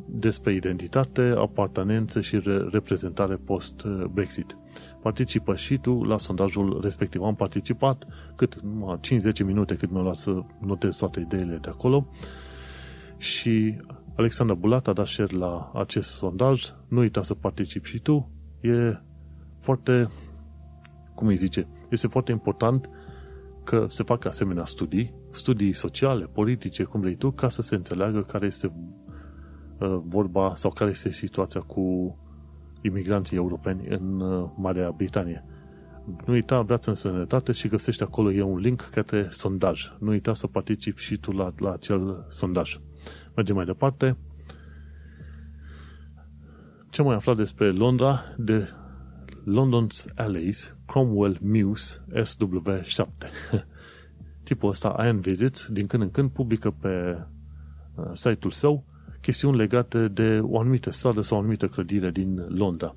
Speaker 2: despre identitate, apartenență și reprezentare post-Brexit. Participă și tu la sondajul respectiv. Am participat cât 5-10 minute cât mi-au luat să notez toate ideile de acolo și Alexandra Bulat a dat share la acest sondaj. Nu uita să participi și tu. E foarte, cum îi zice, este foarte important că se fac asemenea studii, studii sociale, politice, cum vrei tu, ca să se înțeleagă care este uh, vorba sau care este situația cu imigranții europeni în uh, Marea Britanie. Nu uita, viața în sănătate și găsești acolo e un link către sondaj. Nu uita să participi și tu la, la acel sondaj. Mergem mai departe. Ce mai aflat despre Londra? De London's Alleys, Cromwell Muse SW7. (laughs) Tipul ăsta, Ian Visits, din când în când publică pe uh, site-ul său chestiuni legate de o anumită stradă sau o anumită clădire din Londra.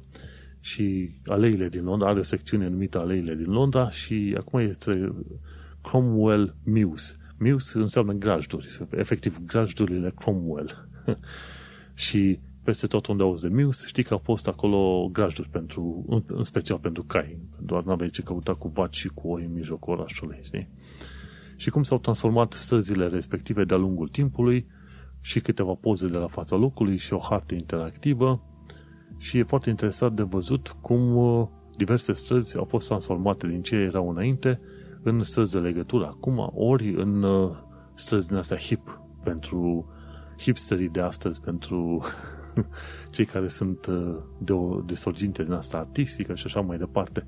Speaker 2: Și aleile din Londra, are o secțiune numită Aleile din Londra și acum este Cromwell Muse. Muse înseamnă grajduri, efectiv grajdurile Cromwell. (laughs) și peste tot unde auzi de Muse, știi că au fost acolo grajduri pentru, în special pentru cai. Doar n-aveai ce căuta cu vaci și cu oi în mijlocul orașului, știi? Și cum s-au transformat străzile respective de-a lungul timpului și câteva poze de la fața locului și o hartă interactivă și e foarte interesant de văzut cum uh, diverse străzi au fost transformate din ce erau înainte în străzi de legătură acum, ori în uh, străzi din astea hip pentru hipsterii de astăzi, pentru (laughs) cei care sunt uh, de, o, de sorginte din asta artistică și așa mai departe.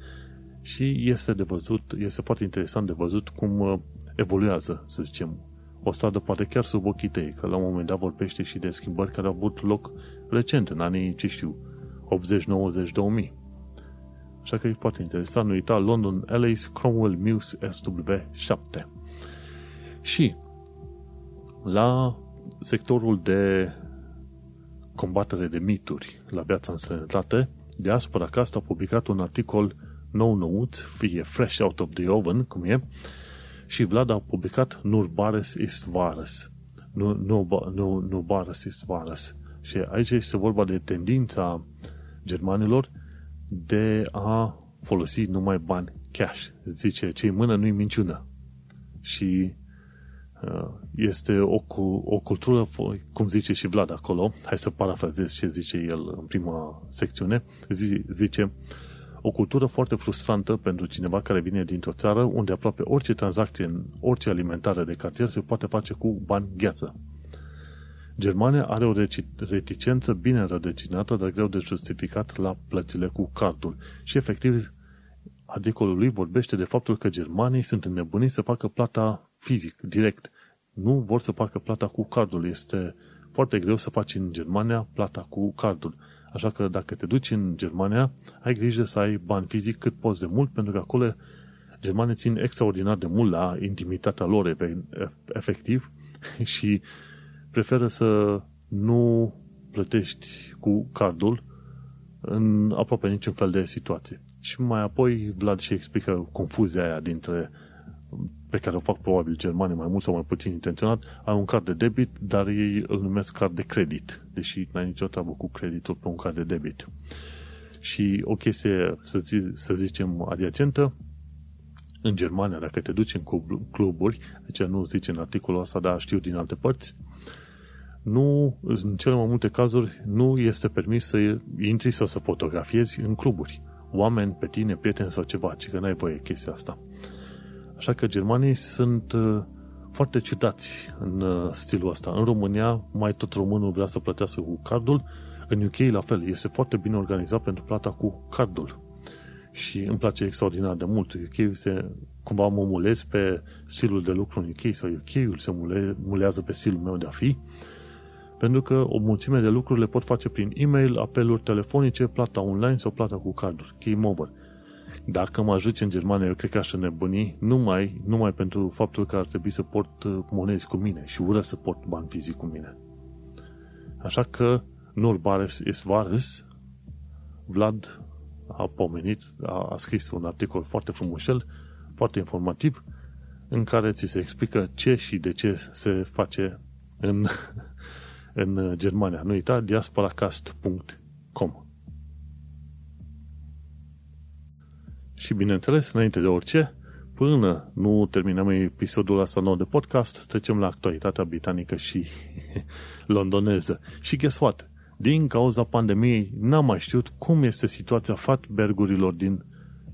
Speaker 2: Și este de văzut, este foarte interesant de văzut cum uh, evoluează, să zicem, o stradă poate chiar sub ochii tăi, că la un moment dat vorbește și de schimbări care au avut loc recent, în anii, ce știu, 80, 90, 2000. Așa că e foarte interesant. Nu uita, London LA's Cromwell Muse SW7. Și la sectorul de combatere de mituri la viața în sănătate, Diaspora Cast a publicat un articol nou nouț, fie fresh out of the oven, cum e, și Vlad a publicat Nurbares ist Vares. Nu, nu, nu, Nurbares ist Vares. Și aici este vorba de tendința germanilor de a folosi numai bani cash. Zice, ce mână nu-i minciună. Și uh, este o, o cultură, cum zice și Vlad acolo, hai să parafrazez ce zice el în prima secțiune, zice, o cultură foarte frustrantă pentru cineva care vine dintr-o țară unde aproape orice tranzacție în orice alimentare de cartier se poate face cu bani gheață. Germania are o reticență bine rădăcinată, dar greu de justificat la plățile cu cardul. Și efectiv, articolul lui vorbește de faptul că germanii sunt înnebuniți să facă plata fizic, direct. Nu vor să facă plata cu cardul. Este foarte greu să faci în Germania plata cu cardul. Așa că dacă te duci în Germania, ai grijă să ai bani fizic cât poți de mult, pentru că acolo germanii țin extraordinar de mult la intimitatea lor efectiv (laughs) și preferă să nu plătești cu cardul în aproape niciun fel de situație. Și mai apoi Vlad și explică confuzia aia dintre pe care o fac probabil germanii mai mult sau mai puțin intenționat, ai un card de debit, dar ei îl numesc card de credit, deși n-ai nicio treabă cu creditul pe un card de debit. Și o chestie, să, zi, să zicem, adiacentă, în Germania, dacă te duci în cluburi, deci nu zice în articolul ăsta, dar știu din alte părți, nu, în cele mai multe cazuri, nu este permis să intri sau să fotografiezi în cluburi. Oameni pe tine, prieteni sau ceva, ci că n-ai voie chestia asta. Așa că germanii sunt uh, foarte ciudați în uh, stilul ăsta. În România, mai tot românul vrea să plătească cu cardul. În UK, la fel, este foarte bine organizat pentru plata cu cardul. Și îmi place extraordinar de mult. UK se, cumva mă mulez pe stilul de lucru în UK sau UK-ul se mule, mulează pe stilul meu de a fi pentru că o mulțime de lucruri le pot face prin e-mail, apeluri telefonice, plata online sau plata cu carduri. Game over. Dacă mă ajut în Germania, eu cred că aș nebuni numai, numai pentru faptul că ar trebui să port uh, monezi cu mine și ură să port bani fizic cu mine. Așa că nur bares is vares, Vlad a pomenit, a, a scris un articol foarte frumușel, foarte informativ, în care ți se explică ce și de ce se face în (laughs) în uh, Germania. Nu uita, diasporacast.com Și bineînțeles, înainte de orice, până nu terminăm episodul ăsta nou de podcast, trecem la actualitatea britanică și (laughs) londoneză. Și guess what? Din cauza pandemiei, n-am mai știut cum este situația fatbergurilor din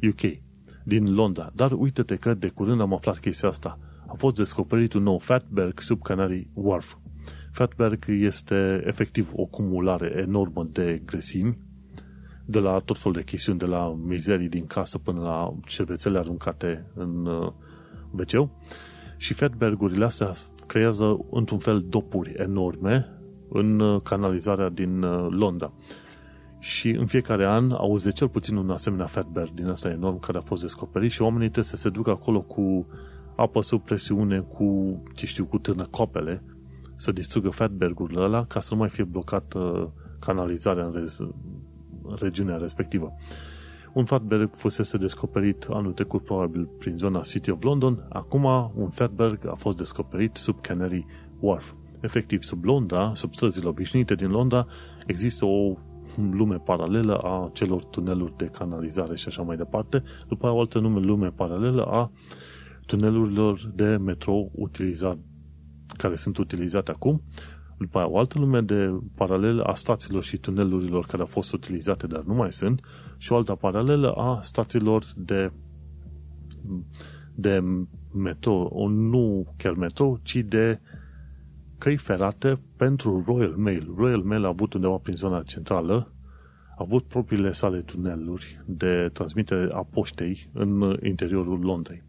Speaker 2: UK, din Londra. Dar uite-te că de curând am aflat chestia asta. A fost descoperit un nou fatberg sub Canary Wharf. Fatberg este efectiv o cumulare enormă de grăsimi, de la tot felul de chestiuni, de la mizerii din casă până la cervețele aruncate în wc și fatbergurile astea creează într-un fel dopuri enorme în uh, canalizarea din uh, Londra. Și în fiecare an auzi de cel puțin un asemenea fatberg din asta enorm care a fost descoperit și oamenii trebuie să se ducă acolo cu apă sub presiune, cu, ce știu, cu târnăcopele să distrugă fatbergurile ăla ca să nu mai fie blocată canalizarea în, rez, în regiunea respectivă. Un fatberg fusese descoperit anul trecut probabil prin zona City of London, acum un fatberg a fost descoperit sub Canary Wharf. efectiv sub Londra, sub străzile obișnuite din Londra, există o lume paralelă a celor tuneluri de canalizare și așa mai departe, după o altă nume lume paralelă a tunelurilor de metrou utilizat, care sunt utilizate acum, după o altă lume de paralelă a stațiilor și tunelurilor care au fost utilizate, dar nu mai sunt, și o altă paralelă a stațiilor de, de metrou, nu chiar metrou, ci de căi ferate pentru Royal Mail. Royal Mail a avut undeva prin zona centrală, a avut propriile sale tuneluri de transmitere a poștei în interiorul Londrei.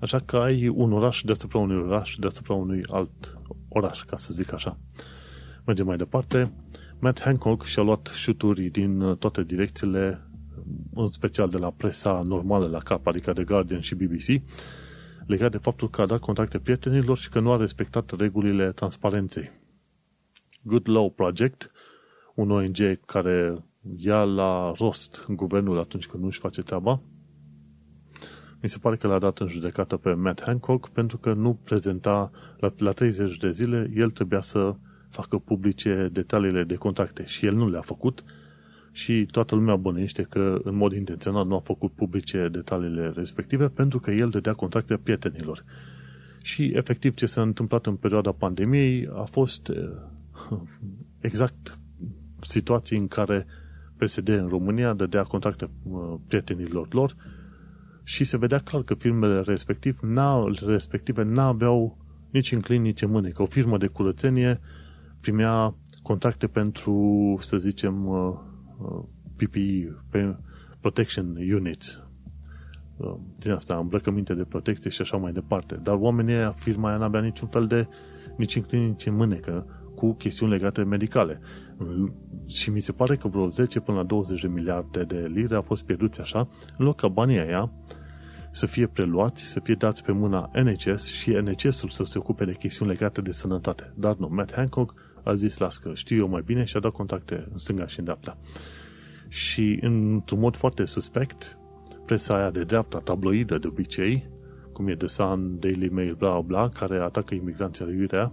Speaker 2: Așa că ai un oraș deasupra unui oraș, deasupra unui alt oraș, ca să zic așa. Mergem mai departe. Matt Hancock și-a luat șuturi din toate direcțiile, în special de la presa normală la cap, adică de Guardian și BBC, legat de faptul că a dat contacte prietenilor și că nu a respectat regulile transparenței. Good Law Project, un ONG care ia la rost guvernul atunci când nu își face treaba, mi se pare că l-a dat în judecată pe Matt Hancock pentru că nu prezenta, la, la 30 de zile, el trebuia să facă publice detaliile de contacte și el nu le-a făcut și toată lumea bănește că în mod intenționat nu a făcut publice detaliile respective pentru că el dădea contacte prietenilor. Și efectiv ce s-a întâmplat în perioada pandemiei a fost eh, (laughs) exact situații în care PSD în România dădea contacte eh, prietenilor lor și se vedea clar că firmele respectiv n respective n-aveau nici în clin, nici în mânecă. O firmă de curățenie primea contacte pentru, să zicem, uh, uh, PPE, Protection Units, uh, din asta, îmbrăcăminte de protecție și așa mai departe. Dar oamenii aia, firma aia n-avea niciun fel de nici în clin, nici în mânecă cu chestiuni legate medicale. Și mi se pare că vreo 10 până la 20 de miliarde de lire au fost pierduți așa, în loc ca banii aia să fie preluați, să fie dați pe mâna NHS și NHS-ul să se ocupe de chestiuni legate de sănătate. Dar nu, Matt Hancock a zis, las că știu eu mai bine și a dat contacte în stânga și în dreapta. Și într-un mod foarte suspect, presa aia de dreapta, tabloidă de obicei, cum e The Sun, Daily Mail, bla bla, care atacă imigranții iurea,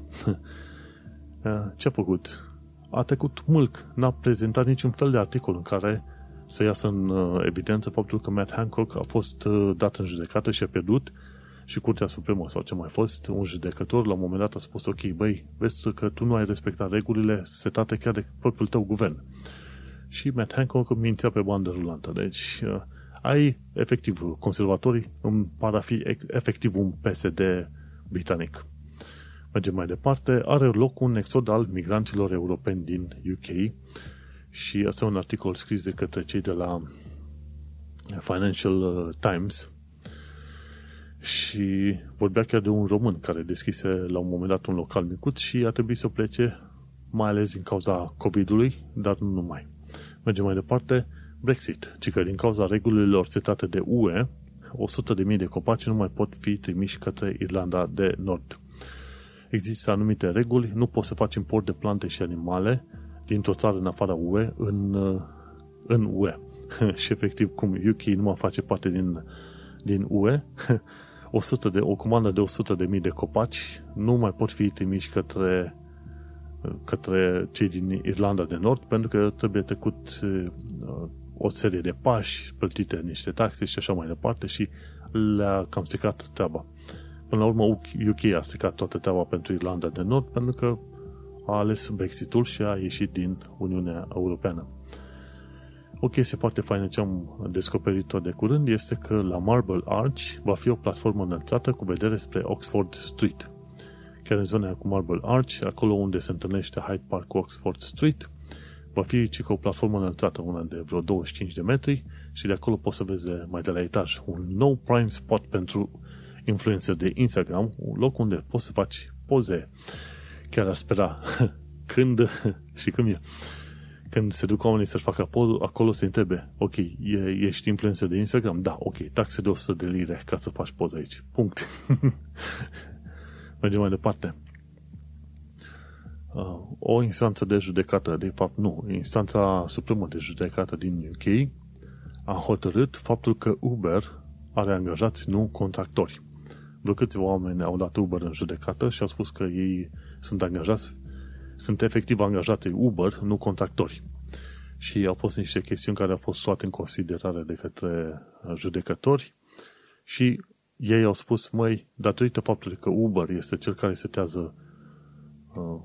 Speaker 2: (laughs) ce a făcut? A trecut mâlc, n-a prezentat niciun fel de articol în care să iasă în uh, evidență faptul că Matt Hancock a fost uh, dat în judecată și a pierdut și Curtea Supremă sau ce mai fost, un judecător la un moment dat a spus ok, băi, vezi că tu nu ai respectat regulile setate chiar de propriul tău guvern. Și Matt Hancock mințea pe bandă rulantă. Deci uh, ai efectiv conservatorii îmi par a fi efectiv un PSD britanic. Mergem mai departe. Are loc un exod al migranților europeni din UK și asta e un articol scris de către cei de la Financial uh, Times și vorbea chiar de un român care deschise la un moment dat un local micuț și a trebuit să plece mai ales din cauza COVID-ului, dar nu numai. Mergem mai departe. Brexit. Ci că din cauza regulilor setate de UE, 100.000 de copaci nu mai pot fi trimiși către Irlanda de Nord. Există anumite reguli, nu poți să faci import de plante și animale dintr-o țară în afara UE în, în UE. (laughs) și efectiv, cum UK nu mai face parte din, din UE, 100 (laughs) de, o comandă de 100 de mii de copaci nu mai pot fi trimiși către, către cei din Irlanda de Nord pentru că trebuie trecut uh, o serie de pași, plătite niște taxe și așa mai departe și le-a cam stricat treaba. Până la urmă, UK a stricat toată treaba pentru Irlanda de Nord pentru că a ales Brexitul și a ieșit din Uniunea Europeană. O chestie foarte faină ce am descoperit-o de curând este că la Marble Arch va fi o platformă înălțată cu vedere spre Oxford Street. Chiar în zona cu Marble Arch, acolo unde se întâlnește Hyde Park cu Oxford Street, va fi ci o platformă înălțată, una de vreo 25 de metri și de acolo poți să vezi mai de la etaj un nou prime spot pentru influencer de Instagram, un loc unde poți să faci poze. Chiar aș spera (laughs) când (laughs) și cum e când se duc oamenii să-și facă acolo se întrebe, ok, e, ești influencer de Instagram? Da, ok, taxe de 100 de lire ca să faci poză aici. Punct. (laughs) Mergem mai departe. Uh, o instanță de judecată, de fapt nu, instanța supremă de judecată din UK a hotărât faptul că Uber are angajați, nu contractori. Vreo câțiva oameni au dat Uber în judecată și au spus că ei sunt angajați, sunt efectiv angajați Uber, nu contractori. Și au fost niște chestiuni care au fost luate în considerare de către judecători și ei au spus, măi, datorită faptului că Uber este cel care setează uh,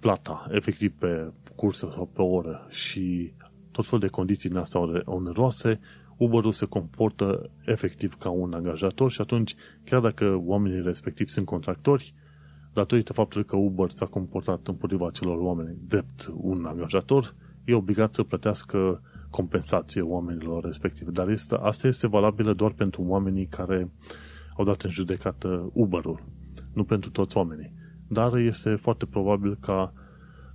Speaker 2: plata, efectiv pe cursă sau pe oră și tot felul de condiții în astea oneroase, Uber-ul se comportă efectiv ca un angajator și atunci, chiar dacă oamenii respectivi sunt contractori, datorită faptului că Uber s-a comportat împotriva celor oameni drept un angajator, e obligat să plătească compensație oamenilor respectivi. Dar este, asta este valabilă doar pentru oamenii care au dat în judecată Uber-ul, nu pentru toți oamenii. Dar este foarte probabil ca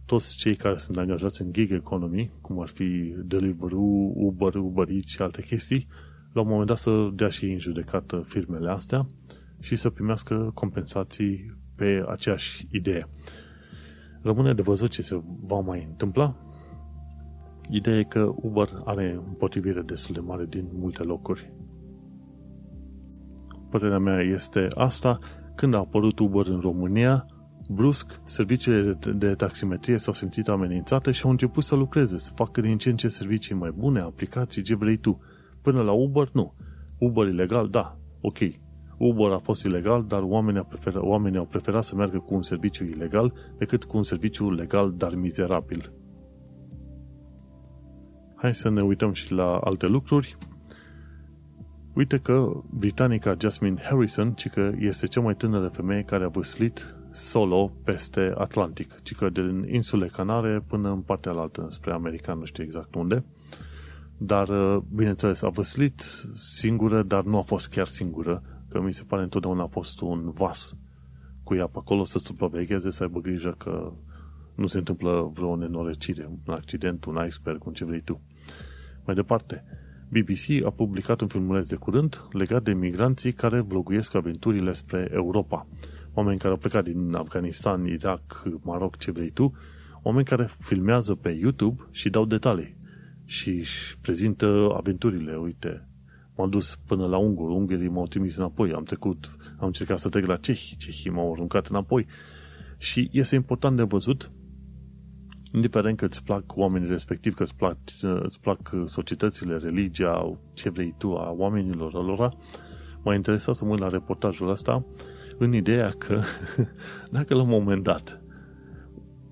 Speaker 2: toți cei care sunt angajați în gig economy, cum ar fi Deliveroo, Uber, Uber Eats și alte chestii, la un moment dat să dea și ei în judecată firmele astea și să primească compensații pe aceeași idee. Rămâne de văzut ce se va mai întâmpla. Ideea e că Uber are împotrivire destul de mare din multe locuri. Părerea mea este asta. Când a apărut Uber în România, brusc, serviciile de taximetrie s-au simțit amenințate și au început să lucreze, să facă din ce în ce servicii mai bune, aplicații, ce vrei tu. Până la Uber, nu. Uber ilegal, da, ok. Uber a fost ilegal, dar oamenii au, preferat, oamenii au preferat să meargă cu un serviciu ilegal decât cu un serviciu legal, dar mizerabil. Hai să ne uităm și la alte lucruri. Uite că britanica Jasmine Harrison, ci că este cea mai tânără femeie care a văslit solo peste Atlantic, ci că din insule Canare până în partea alaltă, spre America, nu știu exact unde. Dar, uh, bineînțeles, a văslit singură, dar nu a fost chiar singură, că mi se pare întotdeauna a fost un vas cu ea pe acolo să supravegheze, să aibă grijă că nu se întâmplă vreo nenorocire, un accident, un iceberg, un ce vrei tu. Mai departe, BBC a publicat un filmuleț de curând legat de migranții care vloguiesc aventurile spre Europa oameni care au plecat din Afganistan, Irak, Maroc, ce vrei tu, oameni care filmează pe YouTube și dau detalii și își prezintă aventurile. Uite, m-am dus până la Ungur, ungurii m-au trimis înapoi, am trecut, am încercat să trec la cehi, cehii m-au aruncat înapoi. Și este important de văzut, indiferent că îți plac oamenii respectiv, că îți plac, îți plac societățile, religia, ce vrei tu, a oamenilor lor, m-a interesat să mă uit la reportajul ăsta în ideea că (laughs) dacă la un moment dat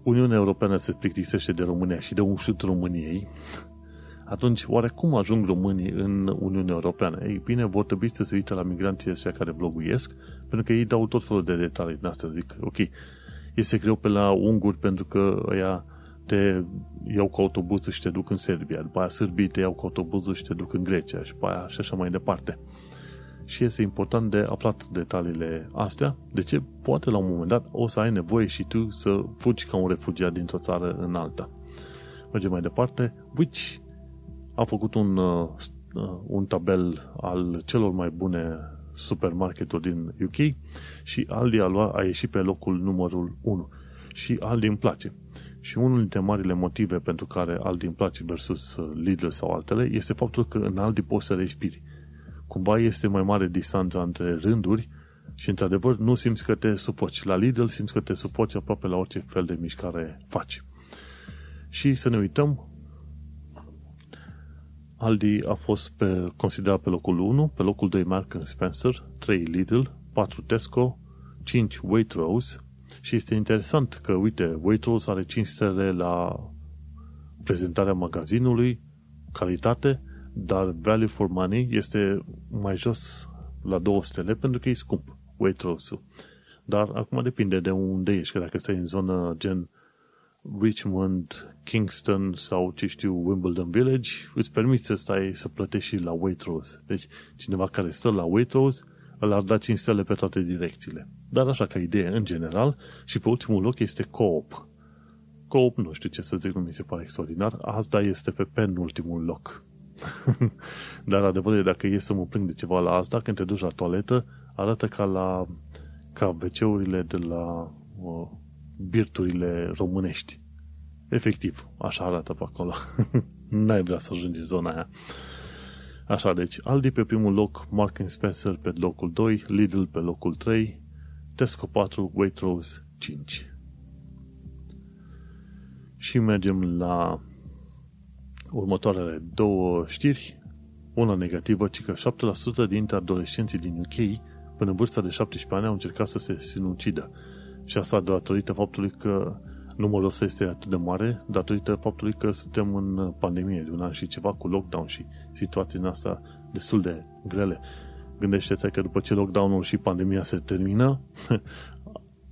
Speaker 2: Uniunea Europeană se plictisește de România și de un șut României, atunci oare cum ajung românii în Uniunea Europeană? Ei bine, vor trebui să se uite la migranții ăștia care vloguiesc, pentru că ei dau tot felul de detalii din astea. Zic, ok, este greu pe la unguri pentru că ăia te iau cu autobuzul și te duc în Serbia, după aia sârbii te iau cu autobuzul și te duc în Grecia și după aia și așa mai departe și este important de aflat detaliile astea. De ce? Poate la un moment dat o să ai nevoie și tu să fugi ca un refugiat dintr-o țară în alta. Mergem mai departe. Which a făcut un, uh, un tabel al celor mai bune supermarketuri din UK și Aldi a, luat, a ieșit pe locul numărul 1. Și Aldi îmi place. Și unul dintre marile motive pentru care Aldi îmi place versus Lidl sau altele este faptul că în Aldi poți să respiri cumva este mai mare distanța între rânduri și, într-adevăr, nu simți că te sufoci. La Lidl simți că te sufoci aproape la orice fel de mișcare faci. Și să ne uităm, Aldi a fost pe, considerat pe locul 1, pe locul 2 Mark Spencer, 3 Lidl, 4 Tesco, 5 Waitrose și este interesant că, uite, Waitrose are 5 stele la prezentarea magazinului, calitate, dar value for money este mai jos la 2 stele pentru că e scump Waitrose-ul. Dar acum depinde de unde ești, că dacă stai în zonă gen Richmond, Kingston sau ce știu, Wimbledon Village, îți permiți să stai să plătești și la Waitrose. Deci cineva care stă la Waitrose îl ar da 5 stele pe toate direcțiile. Dar așa ca idee, în general, și pe ultimul loc este Coop. Coop, nu știu ce să zic, nu mi se pare extraordinar, asta este pe penultimul loc. (laughs) Dar adevărul e, dacă e să mă plâng de ceva la asta, când te duci la toaletă, arată ca la ca wc de la uh, birturile românești. Efectiv, așa arată pe acolo. (laughs) N-ai vrea să ajungi în zona aia. Așa, deci, Aldi pe primul loc, Mark Spencer pe locul 2, Lidl pe locul 3, Tesco 4, Waitrose 5. Și mergem la următoarele două știri. Una negativă, ci că 7% dintre adolescenții din UK până în vârsta de 17 ani au încercat să se sinucidă. Și asta datorită faptului că numărul ăsta este atât de mare, datorită faptului că suntem în pandemie de un an și ceva cu lockdown și situații în asta destul de grele. Gândește-te că după ce lockdown-ul și pandemia se termină, (laughs)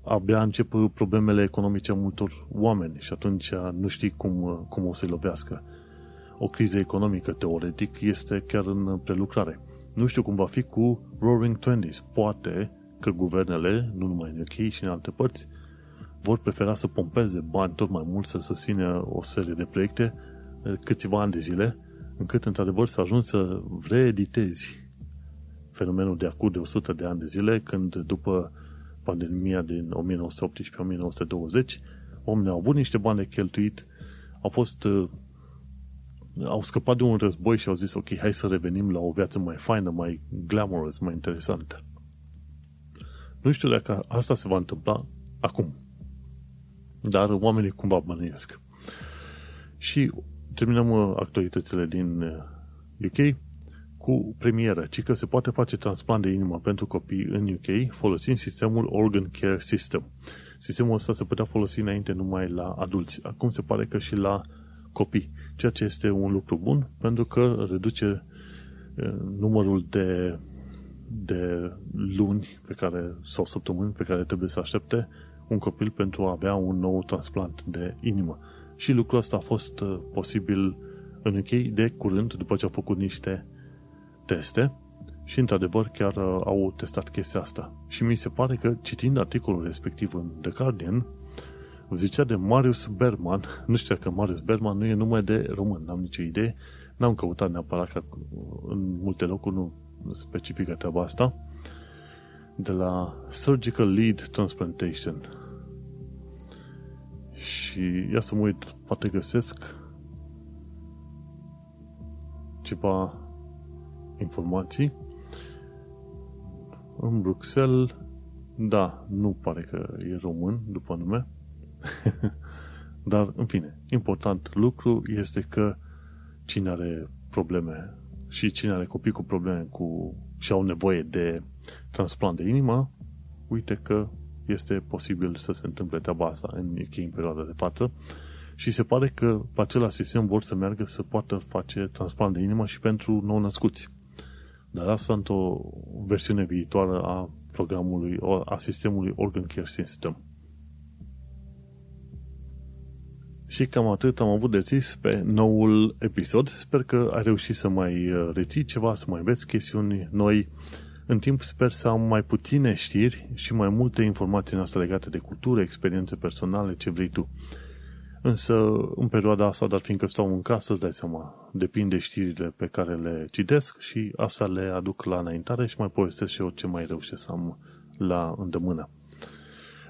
Speaker 2: abia încep problemele economice a multor oameni și atunci nu știi cum, cum o să-i lovească. O criză economică, teoretic, este chiar în prelucrare. Nu știu cum va fi cu Roaring Twenties. Poate că guvernele, nu numai în UK și în alte părți, vor prefera să pompeze bani tot mai mult, să susțină o serie de proiecte câțiva ani de zile, încât într-adevăr să ajungi să reeditezi fenomenul de acum de 100 de ani de zile, când după pandemia din 1918-1920, oamenii au avut niște bani de cheltuit, au fost au scăpat de un război și au zis, ok, hai să revenim la o viață mai faină, mai glamorous, mai interesantă. Nu știu dacă asta se va întâmpla acum. Dar oamenii cumva bănuiesc. Și terminăm uh, actualitățile din UK uh, cu premieră, ci că se poate face transplant de inimă pentru copii în UK folosind sistemul Organ Care System. Sistemul ăsta se putea folosi înainte numai la adulți. Acum se pare că și la copii, ceea ce este un lucru bun pentru că reduce numărul de, de luni pe care, sau săptămâni pe care trebuie să aștepte un copil pentru a avea un nou transplant de inimă. Și lucrul ăsta a fost posibil în UK de curând, după ce au făcut niște teste și, într-adevăr, chiar au testat chestia asta. Și mi se pare că, citind articolul respectiv în The Guardian, zicea de Marius Berman, nu știu că Marius Berman nu e nume de român, n-am nicio idee, n-am căutat neapărat că în multe locuri nu specifică treaba asta, de la Surgical Lead Transplantation. Și ia să mă uit, poate găsesc ceva informații. În Bruxelles, da, nu pare că e român după nume. (laughs) Dar, în fine, important lucru este că cine are probleme și cine are copii cu probleme cu și au nevoie de transplant de inimă, uite că este posibil să se întâmple treaba asta în UK în perioada de față și se pare că pe același sistem vor să meargă să poată face transplant de inimă și pentru nou-născuți. Dar asta într-o versiune viitoare a programului, a sistemului Organ Care System. Și cam atât am avut de zis pe noul episod. Sper că ai reușit să mai uh, reții ceva, să mai vezi chestiuni noi. În timp sper să am mai puține știri și mai multe informații noastre legate de cultură, experiențe personale, ce vrei tu. Însă, în perioada asta, dar fiindcă stau în casă, îți dai seama, depinde știrile pe care le citesc și asta le aduc la înaintare și mai povestesc și eu ce mai reușesc să am la îndemână.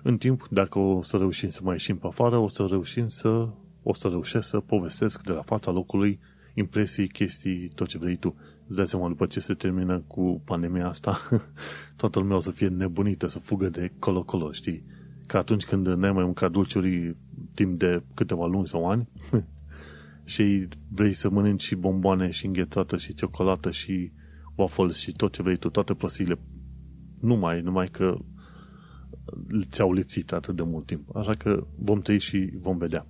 Speaker 2: În timp, dacă o să reușim să mai ieșim pe afară, o să reușim să o să reușesc să povestesc de la fața locului impresii, chestii, tot ce vrei tu. Îți dai seama, după ce se termină cu pandemia asta, (laughs) toată lumea o să fie nebunită, să fugă de colo-colo, știi? Ca atunci când n-ai mai mâncat dulciuri timp de câteva luni sau ani (laughs) și vrei să mănânci și bomboane și înghețată și ciocolată și waffles și tot ce vrei tu, toate plăsile. Nu mai, numai că ți-au lipsit atât de mult timp. Așa că vom trăi și vom vedea.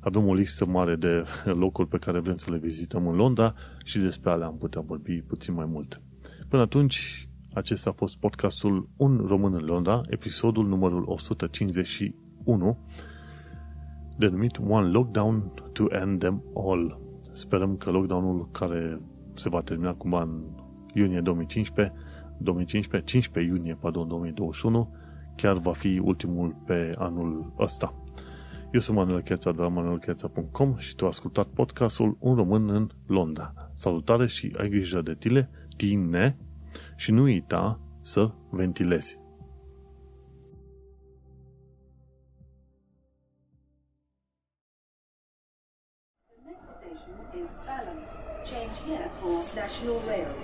Speaker 2: Avem o listă mare de (laughs) locuri pe care vrem să le vizităm în Londra și despre alea am putea vorbi puțin mai mult. Până atunci, acesta a fost podcastul Un Român în Londra, episodul numărul 151, denumit One Lockdown to End Them All. Sperăm că lockdownul care se va termina cumva în iunie 2015, 2015 15 iunie, pardon, 2021, chiar va fi ultimul pe anul ăsta. Eu sunt Manuel Cheța de la manuelcheța.com și tu ai ascultat podcastul Un român în Londra. Salutare și ai grijă de tine, tine și nu uita să ventilezi.
Speaker 1: Change here for National Rail Services.